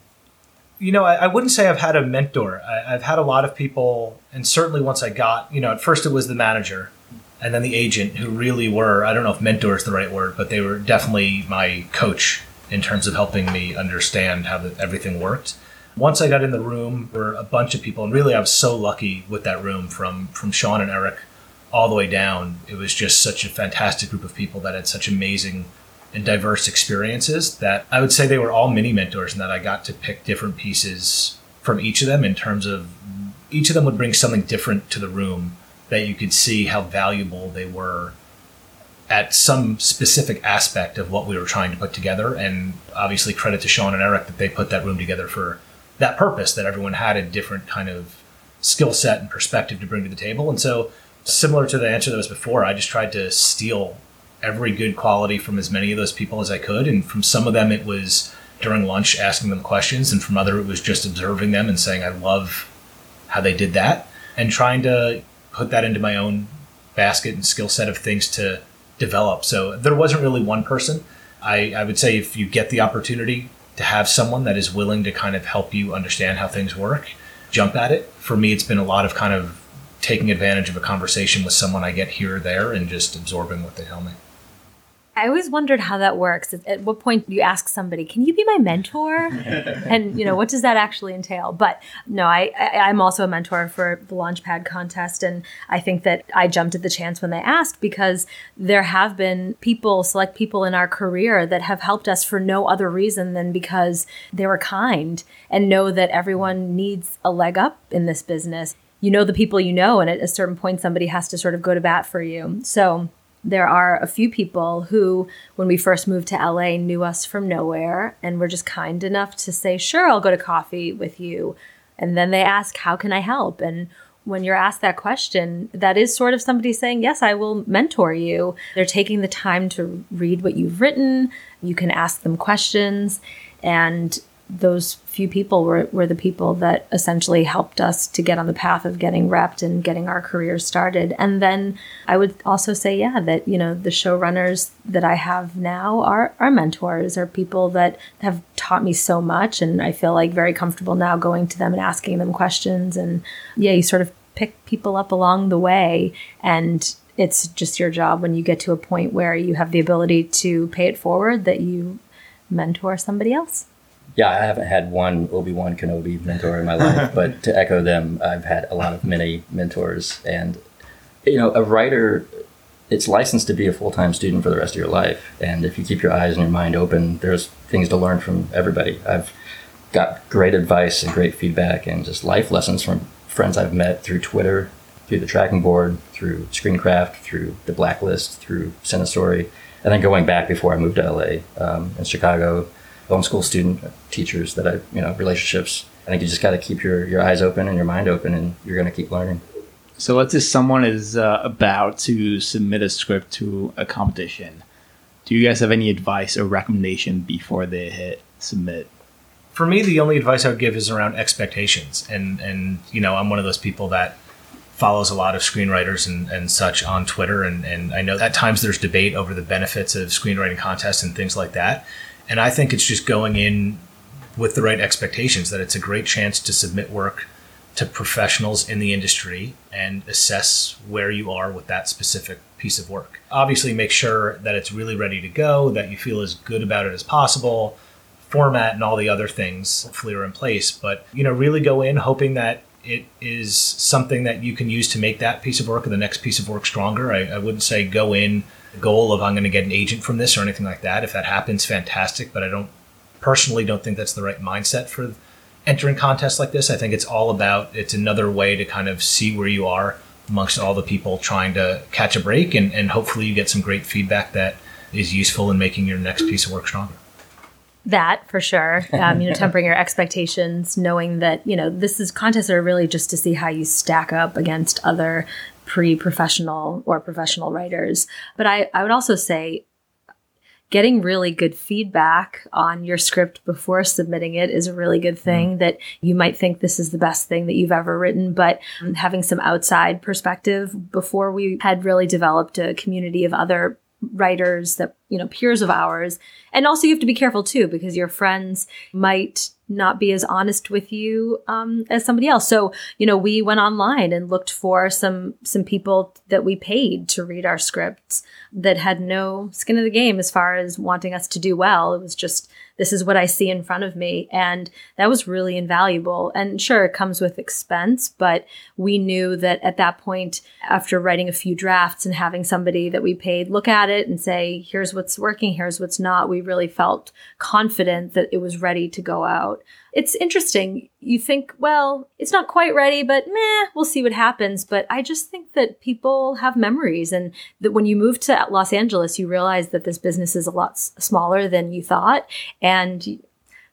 You know, I, I wouldn't say I've had a mentor. I, I've had a lot of people, and certainly once I got, you know, at first it was the manager, and then the agent, who really were. I don't know if mentor is the right word, but they were definitely my coach in terms of helping me understand how the, everything worked once I got in the room, were a bunch of people, and really I was so lucky with that room from from Sean and Eric all the way down. It was just such a fantastic group of people that had such amazing and diverse experiences that I would say they were all mini mentors and that I got to pick different pieces from each of them in terms of each of them would bring something different to the room that you could see how valuable they were at some specific aspect of what we were trying to put together. And obviously, credit to Sean and Eric that they put that room together for that purpose, that everyone had a different kind of skill set and perspective to bring to the table. And so, similar to the answer that was before, I just tried to steal every good quality from as many of those people as I could. And from some of them, it was during lunch asking them questions, and from other, it was just observing them and saying, I love how they did that, and trying to put that into my own basket and skill set of things to develop. So there wasn't really one person. I, I would say if you get the opportunity to have someone that is willing to kind of help you understand how things work, jump at it. For me, it's been a lot of kind of taking advantage of a conversation with someone I get here or there and just absorbing what they tell me. I always wondered how that works. At what point do you ask somebody, "Can you be my mentor?" and you know, what does that actually entail? But no, I, I am also a mentor for the Launchpad contest, and I think that I jumped at the chance when they asked because there have been people, select people in our career that have helped us for no other reason than because they were kind and know that everyone needs a leg up in this business. You know the people you know, and at a certain point, somebody has to sort of go to bat for you. So there are a few people who, when we first moved to LA, knew us from nowhere and were just kind enough to say, Sure, I'll go to coffee with you. And then they ask, How can I help? And when you're asked that question, that is sort of somebody saying, Yes, I will mentor you. They're taking the time to read what you've written. You can ask them questions. And those few people were, were the people that essentially helped us to get on the path of getting repped and getting our careers started. And then I would also say, yeah, that, you know, the showrunners that I have now are, are mentors, are people that have taught me so much. And I feel like very comfortable now going to them and asking them questions. And yeah, you sort of pick people up along the way. And it's just your job when you get to a point where you have the ability to pay it forward that you mentor somebody else yeah, I haven't had one Obi Wan Kenobi mentor in my life, but to echo them, I've had a lot of many mentors. And, you know, a writer, it's licensed to be a full time student for the rest of your life. And if you keep your eyes and your mind open, there's things to learn from everybody. I've got great advice and great feedback and just life lessons from friends I've met through Twitter, through the tracking board, through Screencraft, through the Blacklist, through Cinestory. And then going back before I moved to LA um, in Chicago, homeschool student teachers that I, you know, relationships. I think you just got to keep your, your eyes open and your mind open, and you're going to keep learning. So let's say someone is uh, about to submit a script to a competition. Do you guys have any advice or recommendation before they hit submit? For me, the only advice I would give is around expectations, and and you know, I'm one of those people that follows a lot of screenwriters and, and such on Twitter, and and I know at times there's debate over the benefits of screenwriting contests and things like that. And I think it's just going in with the right expectations that it's a great chance to submit work to professionals in the industry and assess where you are with that specific piece of work. Obviously, make sure that it's really ready to go, that you feel as good about it as possible, format and all the other things hopefully are in place. But, you know, really go in hoping that it is something that you can use to make that piece of work or the next piece of work stronger. I, I wouldn't say go in goal of I'm going to get an agent from this or anything like that. If that happens, fantastic. But I don't personally don't think that's the right mindset for entering contests like this. I think it's all about it's another way to kind of see where you are amongst all the people trying to catch a break, and, and hopefully you get some great feedback that is useful in making your next piece of work stronger. That for sure. Um, you know, tempering your expectations, knowing that you know this is contests are really just to see how you stack up against other pre-professional or professional writers. But I, I would also say getting really good feedback on your script before submitting it is a really good thing mm. that you might think this is the best thing that you've ever written but having some outside perspective before we had really developed a community of other writers that you know peers of ours and also you have to be careful too because your friends might not be as honest with you um, as somebody else. So you know we went online and looked for some some people that we paid to read our scripts that had no skin in the game as far as wanting us to do well. It was just this is what I see in front of me. And that was really invaluable. And sure, it comes with expense, but we knew that at that point, after writing a few drafts and having somebody that we paid look at it and say, here's what's working, here's what's not, we really felt confident that it was ready to go out it's interesting. You think, well, it's not quite ready, but meh, we'll see what happens. But I just think that people have memories, and that when you move to Los Angeles, you realize that this business is a lot s- smaller than you thought, and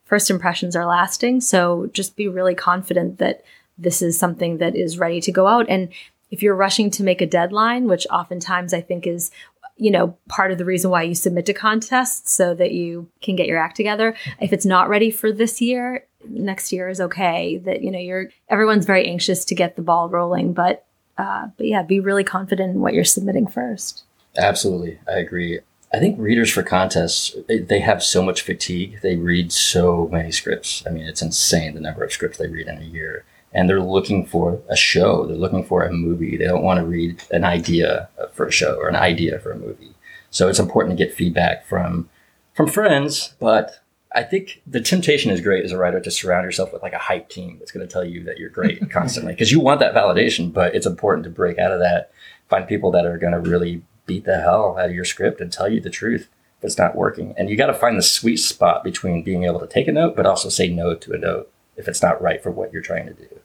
first impressions are lasting. So just be really confident that this is something that is ready to go out. And if you're rushing to make a deadline, which oftentimes I think is you know, part of the reason why you submit to contests so that you can get your act together. If it's not ready for this year, next year is okay. That you know, you're everyone's very anxious to get the ball rolling, but uh, but yeah, be really confident in what you're submitting first. Absolutely, I agree. I think readers for contests they have so much fatigue. They read so many scripts. I mean, it's insane the number of scripts they read in a year and they're looking for a show. They're looking for a movie. They don't want to read an idea for a show or an idea for a movie. So it's important to get feedback from from friends, but I think the temptation is great as a writer to surround yourself with like a hype team that's going to tell you that you're great constantly because you want that validation, but it's important to break out of that, find people that are going to really beat the hell out of your script and tell you the truth if it's not working. And you got to find the sweet spot between being able to take a note, but also say no to a note if it's not right for what you're trying to do.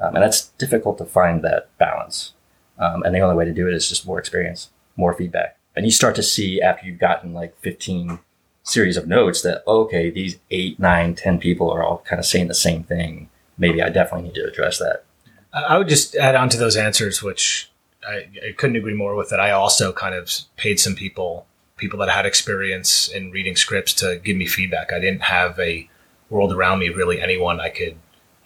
Um, and that's difficult to find that balance. Um, and the only way to do it is just more experience, more feedback. And you start to see after you've gotten like 15 series of notes that, okay, these eight, nine, 10 people are all kind of saying the same thing. Maybe I definitely need to address that. I would just add on to those answers, which I, I couldn't agree more with that. I also kind of paid some people, people that had experience in reading scripts to give me feedback. I didn't have a world around me, really anyone I could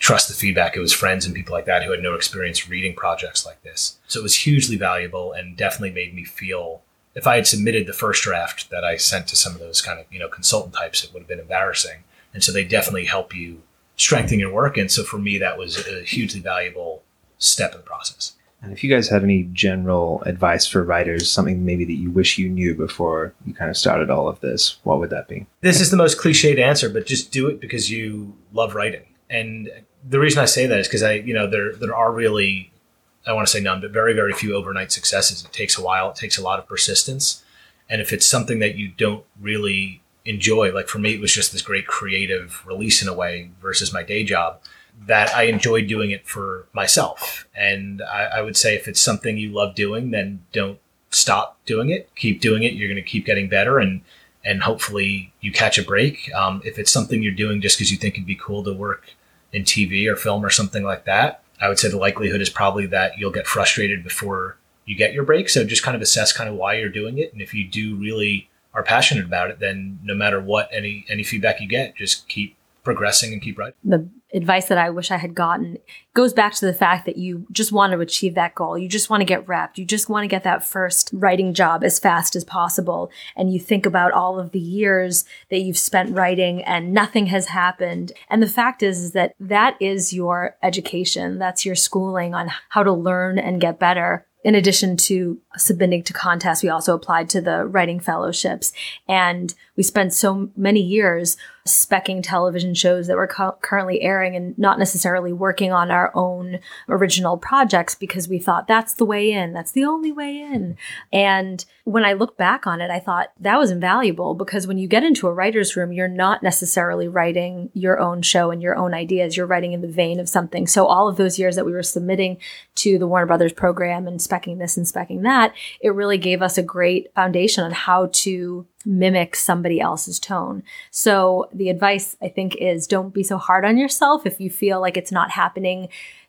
trust the feedback. It was friends and people like that who had no experience reading projects like this. So it was hugely valuable and definitely made me feel if I had submitted the first draft that I sent to some of those kind of, you know, consultant types, it would have been embarrassing. And so they definitely help you strengthen your work. And so for me, that was a hugely valuable step in the process. And if you guys have any general advice for writers, something maybe that you wish you knew before you kind of started all of this, what would that be? This is the most cliched answer, but just do it because you love writing. And the reason I say that is because I, you know, there there are really, I want to say none, but very very few overnight successes. It takes a while. It takes a lot of persistence, and if it's something that you don't really enjoy, like for me, it was just this great creative release in a way versus my day job. That I enjoy doing it for myself, and I, I would say if it's something you love doing, then don't stop doing it. Keep doing it. You're going to keep getting better, and and hopefully you catch a break. Um, if it's something you're doing just because you think it'd be cool to work in TV or film or something like that, I would say the likelihood is probably that you'll get frustrated before you get your break. So just kind of assess kind of why you're doing it. And if you do really are passionate about it, then no matter what any any feedback you get, just keep progressing and keep writing. The advice that I wish I had gotten goes back to the fact that you just want to achieve that goal. You just want to get repped. You just want to get that first writing job as fast as possible. And you think about all of the years that you've spent writing and nothing has happened. And the fact is, is that that is your education. That's your schooling on how to learn and get better in addition to submitting to contests, we also applied to the writing fellowships. And we spent so many years specking television shows that were cu- currently airing and not necessarily working on our own original projects because we thought that's the way in, that's the only way in. And when I look back on it, I thought that was invaluable because when you get into a writer's room, you're not necessarily writing your own show and your own ideas. You're writing in the vein of something. So all of those years that we were submitting to the Warner Brothers program and specking this and specking that, it really gave us a great foundation on how to mimic somebody else's tone. So the advice I think is don't be so hard on yourself if you feel like it's not happening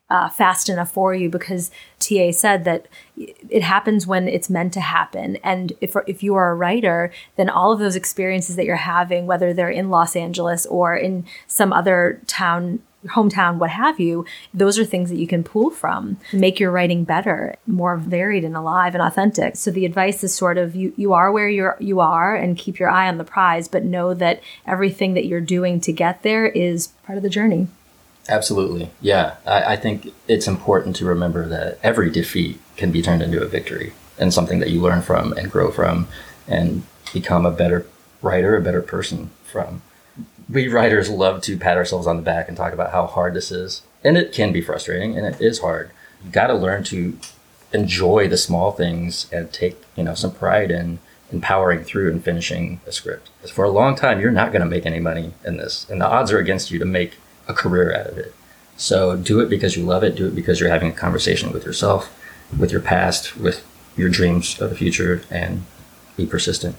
uh, fast enough for you because TA said that it happens when it's meant to happen. And if, if you are a writer, then all of those experiences that you're having, whether they're in Los Angeles or in some other town hometown, what have you, those are things that you can pull from, make your writing better, more varied and alive and authentic. So the advice is sort of you you are where you're you are and keep your eye on the prize, but know that everything that you're doing to get there is part of the journey. Absolutely. Yeah. I, I think it's important to remember that every defeat can be turned into a victory and something that you learn from and grow from and become a better writer, a better person from. We writers love to pat ourselves on the back and talk about how hard this is. And it can be frustrating and it is hard. You got to learn to enjoy the small things and take, you know, some pride in powering through and finishing a script. Because for a long time, you're not going to make any money in this. And the odds are against you to make a career out of it. So do it because you love it. Do it because you're having a conversation with yourself, with your past, with your dreams of the future, and be persistent.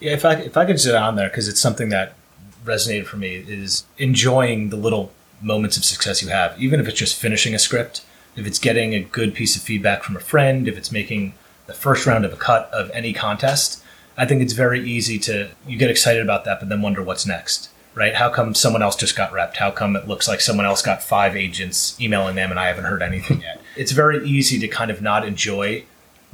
Yeah, if I if I could sit on there because it's something that resonated for me is enjoying the little moments of success you have, even if it's just finishing a script, if it's getting a good piece of feedback from a friend, if it's making the first round of a cut of any contest. I think it's very easy to you get excited about that, but then wonder what's next right? How come someone else just got repped? How come it looks like someone else got five agents emailing them and I haven't heard anything yet? It's very easy to kind of not enjoy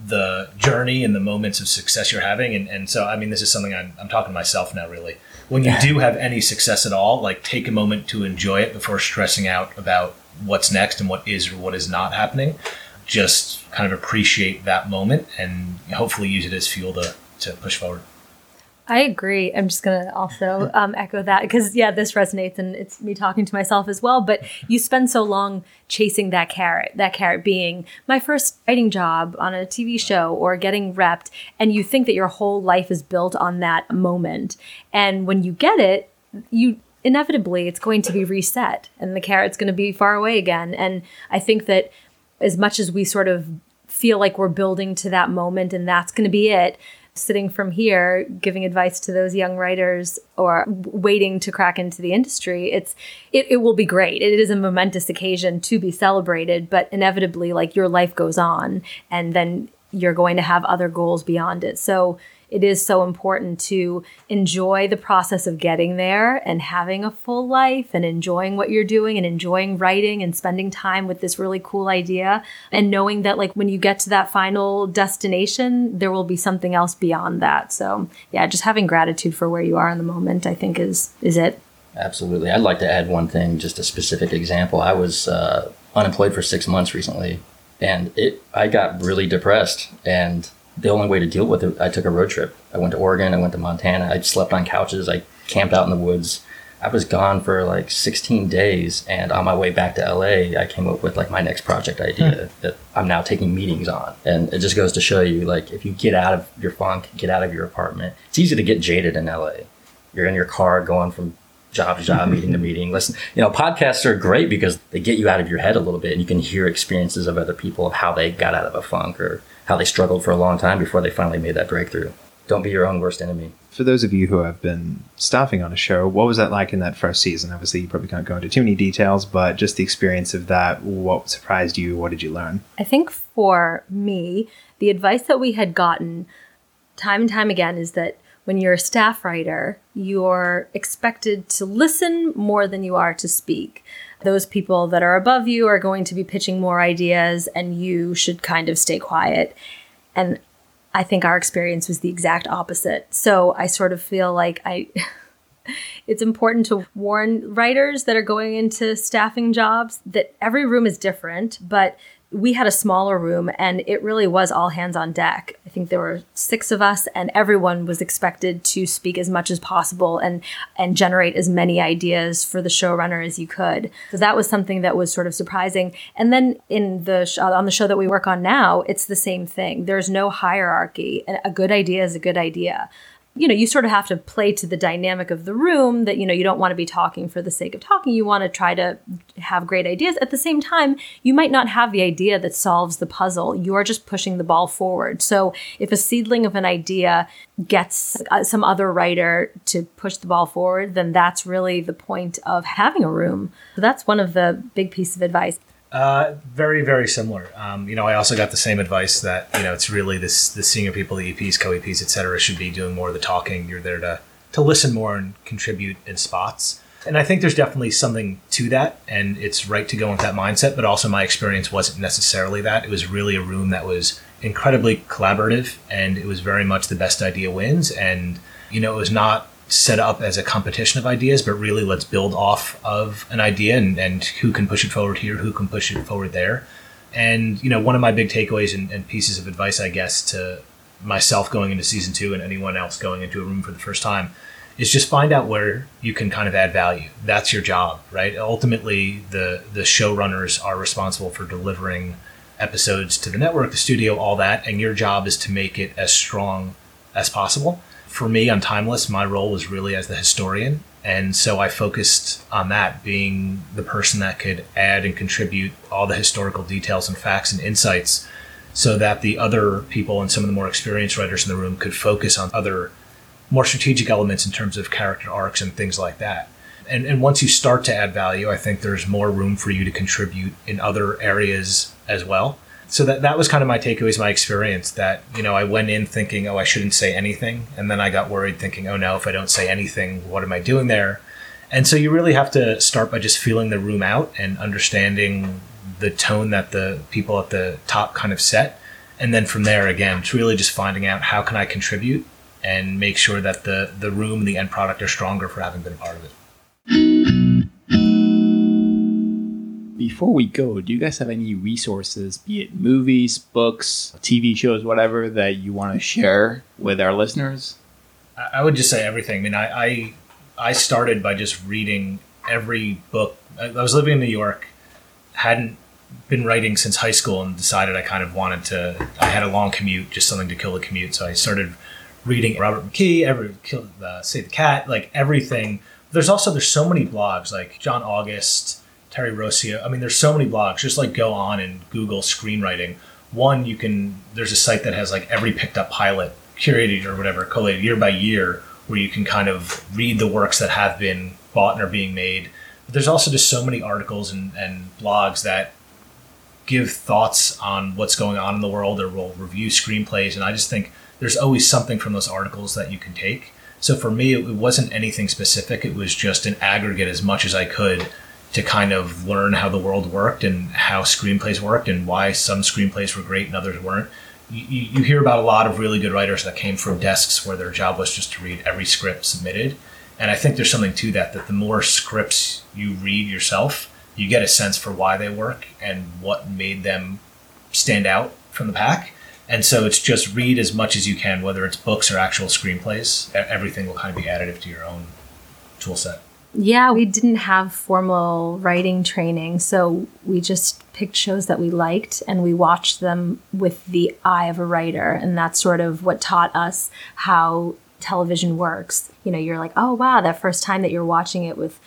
the journey and the moments of success you're having. And, and so, I mean, this is something I'm, I'm talking to myself now, really. When you do have any success at all, like take a moment to enjoy it before stressing out about what's next and what is or what is not happening. Just kind of appreciate that moment and hopefully use it as fuel to, to push forward. I agree. I'm just going to also um, echo that because, yeah, this resonates and it's me talking to myself as well. But you spend so long chasing that carrot, that carrot being my first writing job on a TV show or getting repped. And you think that your whole life is built on that moment. And when you get it, you inevitably it's going to be reset and the carrot's going to be far away again. And I think that as much as we sort of feel like we're building to that moment and that's going to be it, sitting from here giving advice to those young writers or waiting to crack into the industry it's it, it will be great. It is a momentous occasion to be celebrated but inevitably like your life goes on and then you're going to have other goals beyond it. So it is so important to enjoy the process of getting there and having a full life and enjoying what you're doing and enjoying writing and spending time with this really cool idea and knowing that like when you get to that final destination there will be something else beyond that. So yeah just having gratitude for where you are in the moment i think is is it. Absolutely. I'd like to add one thing just a specific example. I was uh, unemployed for six months recently and it i got really depressed and the only way to deal with it, I took a road trip. I went to Oregon, I went to Montana, I slept on couches, I camped out in the woods. I was gone for like 16 days, and on my way back to LA, I came up with like my next project idea hmm. that I'm now taking meetings on. And it just goes to show you, like, if you get out of your funk, get out of your apartment, it's easy to get jaded in LA. You're in your car going from job to job, meeting to meeting. Listen, you know, podcasts are great because they get you out of your head a little bit, and you can hear experiences of other people of how they got out of a funk or how they struggled for a long time before they finally made that breakthrough. Don't be your own worst enemy. For those of you who have been staffing on a show, what was that like in that first season? Obviously, you probably can't go into too many details, but just the experience of that, what surprised you? What did you learn? I think for me, the advice that we had gotten time and time again is that when you're a staff writer, you're expected to listen more than you are to speak those people that are above you are going to be pitching more ideas and you should kind of stay quiet. And I think our experience was the exact opposite. So I sort of feel like I it's important to warn writers that are going into staffing jobs that every room is different, but we had a smaller room and it really was all hands on deck. I think there were six of us and everyone was expected to speak as much as possible and and generate as many ideas for the showrunner as you could. So that was something that was sort of surprising. And then in the sh- on the show that we work on now, it's the same thing. There's no hierarchy. A good idea is a good idea you know, you sort of have to play to the dynamic of the room that, you know, you don't want to be talking for the sake of talking. You want to try to have great ideas. At the same time, you might not have the idea that solves the puzzle. You are just pushing the ball forward. So if a seedling of an idea gets uh, some other writer to push the ball forward, then that's really the point of having a room. So that's one of the big pieces of advice. Uh, very, very similar. Um, you know, I also got the same advice that you know it's really this the senior people, the EPs, co EPs, etc., should be doing more of the talking. You're there to to listen more and contribute in spots. And I think there's definitely something to that, and it's right to go with that mindset. But also, my experience wasn't necessarily that. It was really a room that was incredibly collaborative, and it was very much the best idea wins. And you know, it was not set up as a competition of ideas, but really let's build off of an idea and, and who can push it forward here, who can push it forward there. And, you know, one of my big takeaways and, and pieces of advice, I guess, to myself going into season two and anyone else going into a room for the first time is just find out where you can kind of add value. That's your job, right? Ultimately, the the showrunners are responsible for delivering episodes to the network, the studio, all that, and your job is to make it as strong as possible. For me on Timeless, my role was really as the historian, and so I focused on that being the person that could add and contribute all the historical details and facts and insights so that the other people and some of the more experienced writers in the room could focus on other more strategic elements in terms of character arcs and things like that. And, and once you start to add value, I think there's more room for you to contribute in other areas as well. So that, that was kind of my takeaways, my experience that, you know, I went in thinking, oh, I shouldn't say anything. And then I got worried thinking, oh no, if I don't say anything, what am I doing there? And so you really have to start by just feeling the room out and understanding the tone that the people at the top kind of set. And then from there, again, it's really just finding out how can I contribute and make sure that the, the room and the end product are stronger for having been a part of it. Before we go, do you guys have any resources, be it movies, books, TV shows, whatever, that you want to share with our listeners? I would just say everything. I mean, I, I, I started by just reading every book. I, was living in New York, hadn't been writing since high school, and decided I kind of wanted to. I had a long commute, just something to kill the commute. So I started reading Robert McKee, every kill, uh, the Cat, like everything. There's also there's so many blogs like John August, Terry Rossio. I mean, there's so many blogs. Just like go on and Google screenwriting. One, you can. There's a site that has like every picked up pilot curated or whatever, collated year by year, where you can kind of read the works that have been bought and are being made. But there's also just so many articles and, and blogs that give thoughts on what's going on in the world or will review screenplays. And I just think there's always something from those articles that you can take. So for me, it wasn't anything specific. It was just an aggregate as much as I could to kind of learn how the world worked and how screenplays worked and why some screenplays were great and others weren't. You, you hear about a lot of really good writers that came from desks where their job was just to read every script submitted. And I think there's something to that, that the more scripts you read yourself, you get a sense for why they work and what made them stand out from the pack. And so it's just read as much as you can, whether it's books or actual screenplays. Everything will kind of be additive to your own tool set. Yeah, we didn't have formal writing training, so we just picked shows that we liked and we watched them with the eye of a writer. And that's sort of what taught us how television works. You know, you're like, oh, wow, that first time that you're watching it with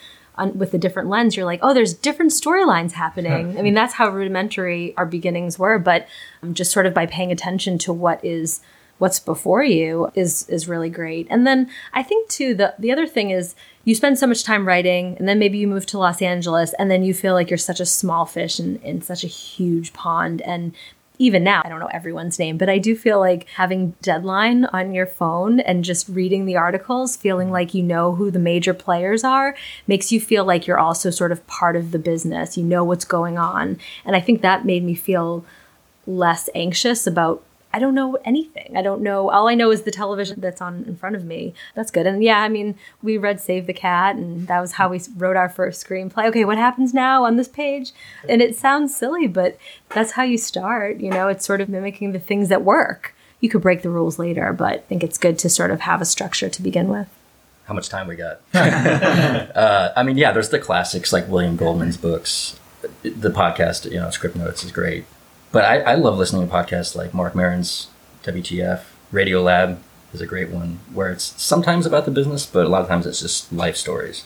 with a different lens, you're like, oh, there's different storylines happening. I mean, that's how rudimentary our beginnings were, but um, just sort of by paying attention to what is what's before you is is really great. And then I think too the the other thing is you spend so much time writing and then maybe you move to Los Angeles and then you feel like you're such a small fish in, in such a huge pond and even now, I don't know everyone's name, but I do feel like having deadline on your phone and just reading the articles, feeling mm-hmm. like you know who the major players are, makes you feel like you're also sort of part of the business. You know what's going on. And I think that made me feel less anxious about I don't know anything. I don't know. All I know is the television that's on in front of me. That's good. And yeah, I mean, we read Save the Cat, and that was how we wrote our first screenplay. Okay, what happens now on this page? And it sounds silly, but that's how you start. You know, it's sort of mimicking the things that work. You could break the rules later, but I think it's good to sort of have a structure to begin with. How much time we got? uh, I mean, yeah, there's the classics like William Goldman's books. The podcast, you know, Script Notes is great but I, I love listening to podcasts like Marc Maron's WTF. Radio Lab is a great one where it's sometimes about the business, but a lot of times it's just life stories.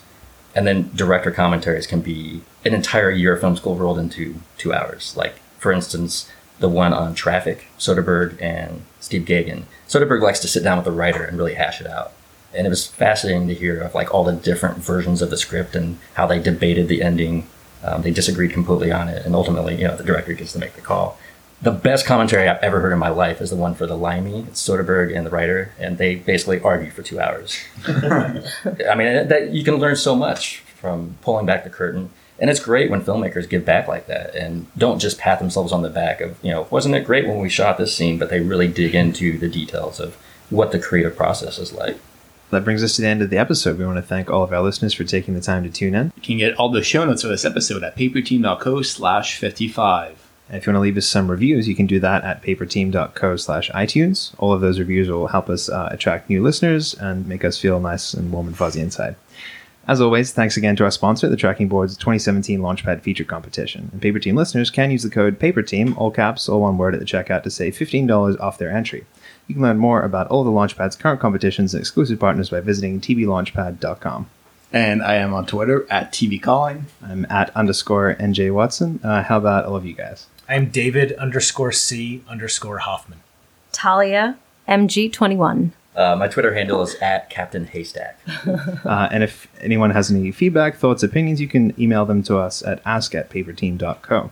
And then director commentaries can be an entire year of film school rolled into two hours. Like, for instance, the one on traffic, Soderbergh and Steve Gaghan. Soderbergh likes to sit down with the writer and really hash it out. And it was fascinating to hear of like all the different versions of the script and how they debated the ending um, they disagreed completely on it, and ultimately, you know, the director gets to make the call. The best commentary I've ever heard in my life is the one for the Limey. It's Soderbergh and the writer, and they basically argue for two hours. I mean, that you can learn so much from pulling back the curtain, and it's great when filmmakers give back like that and don't just pat themselves on the back of, you know, wasn't it great when we shot this scene, but they really dig into the details of what the creative process is like that brings us to the end of the episode. We want to thank all of our listeners for taking the time to tune in. You can get all the show notes for this episode at paperteam.co slash 55. And if you want to leave us some reviews, you can do that at paperteam.co slash iTunes. All of those reviews will help us uh, attract new listeners and make us feel nice and warm and fuzzy inside. As always, thanks again to our sponsor, the Tracking Board's 2017 Launchpad Feature Competition. And Paper Team listeners can use the code PAPERTEAM, all caps, all one word, at the checkout to save $15 off their entry. You can learn more about all the Launchpad's current competitions and exclusive partners by visiting tblaunchpad.com. And I am on Twitter at TV Calling. I'm at underscore NJ Watson. Uh, how about all of you guys? I'm David underscore C underscore Hoffman. Talia, MG21. Uh, my Twitter handle is at Captain Haystack. Uh, and if anyone has any feedback, thoughts, opinions, you can email them to us at ask at paperteam.co.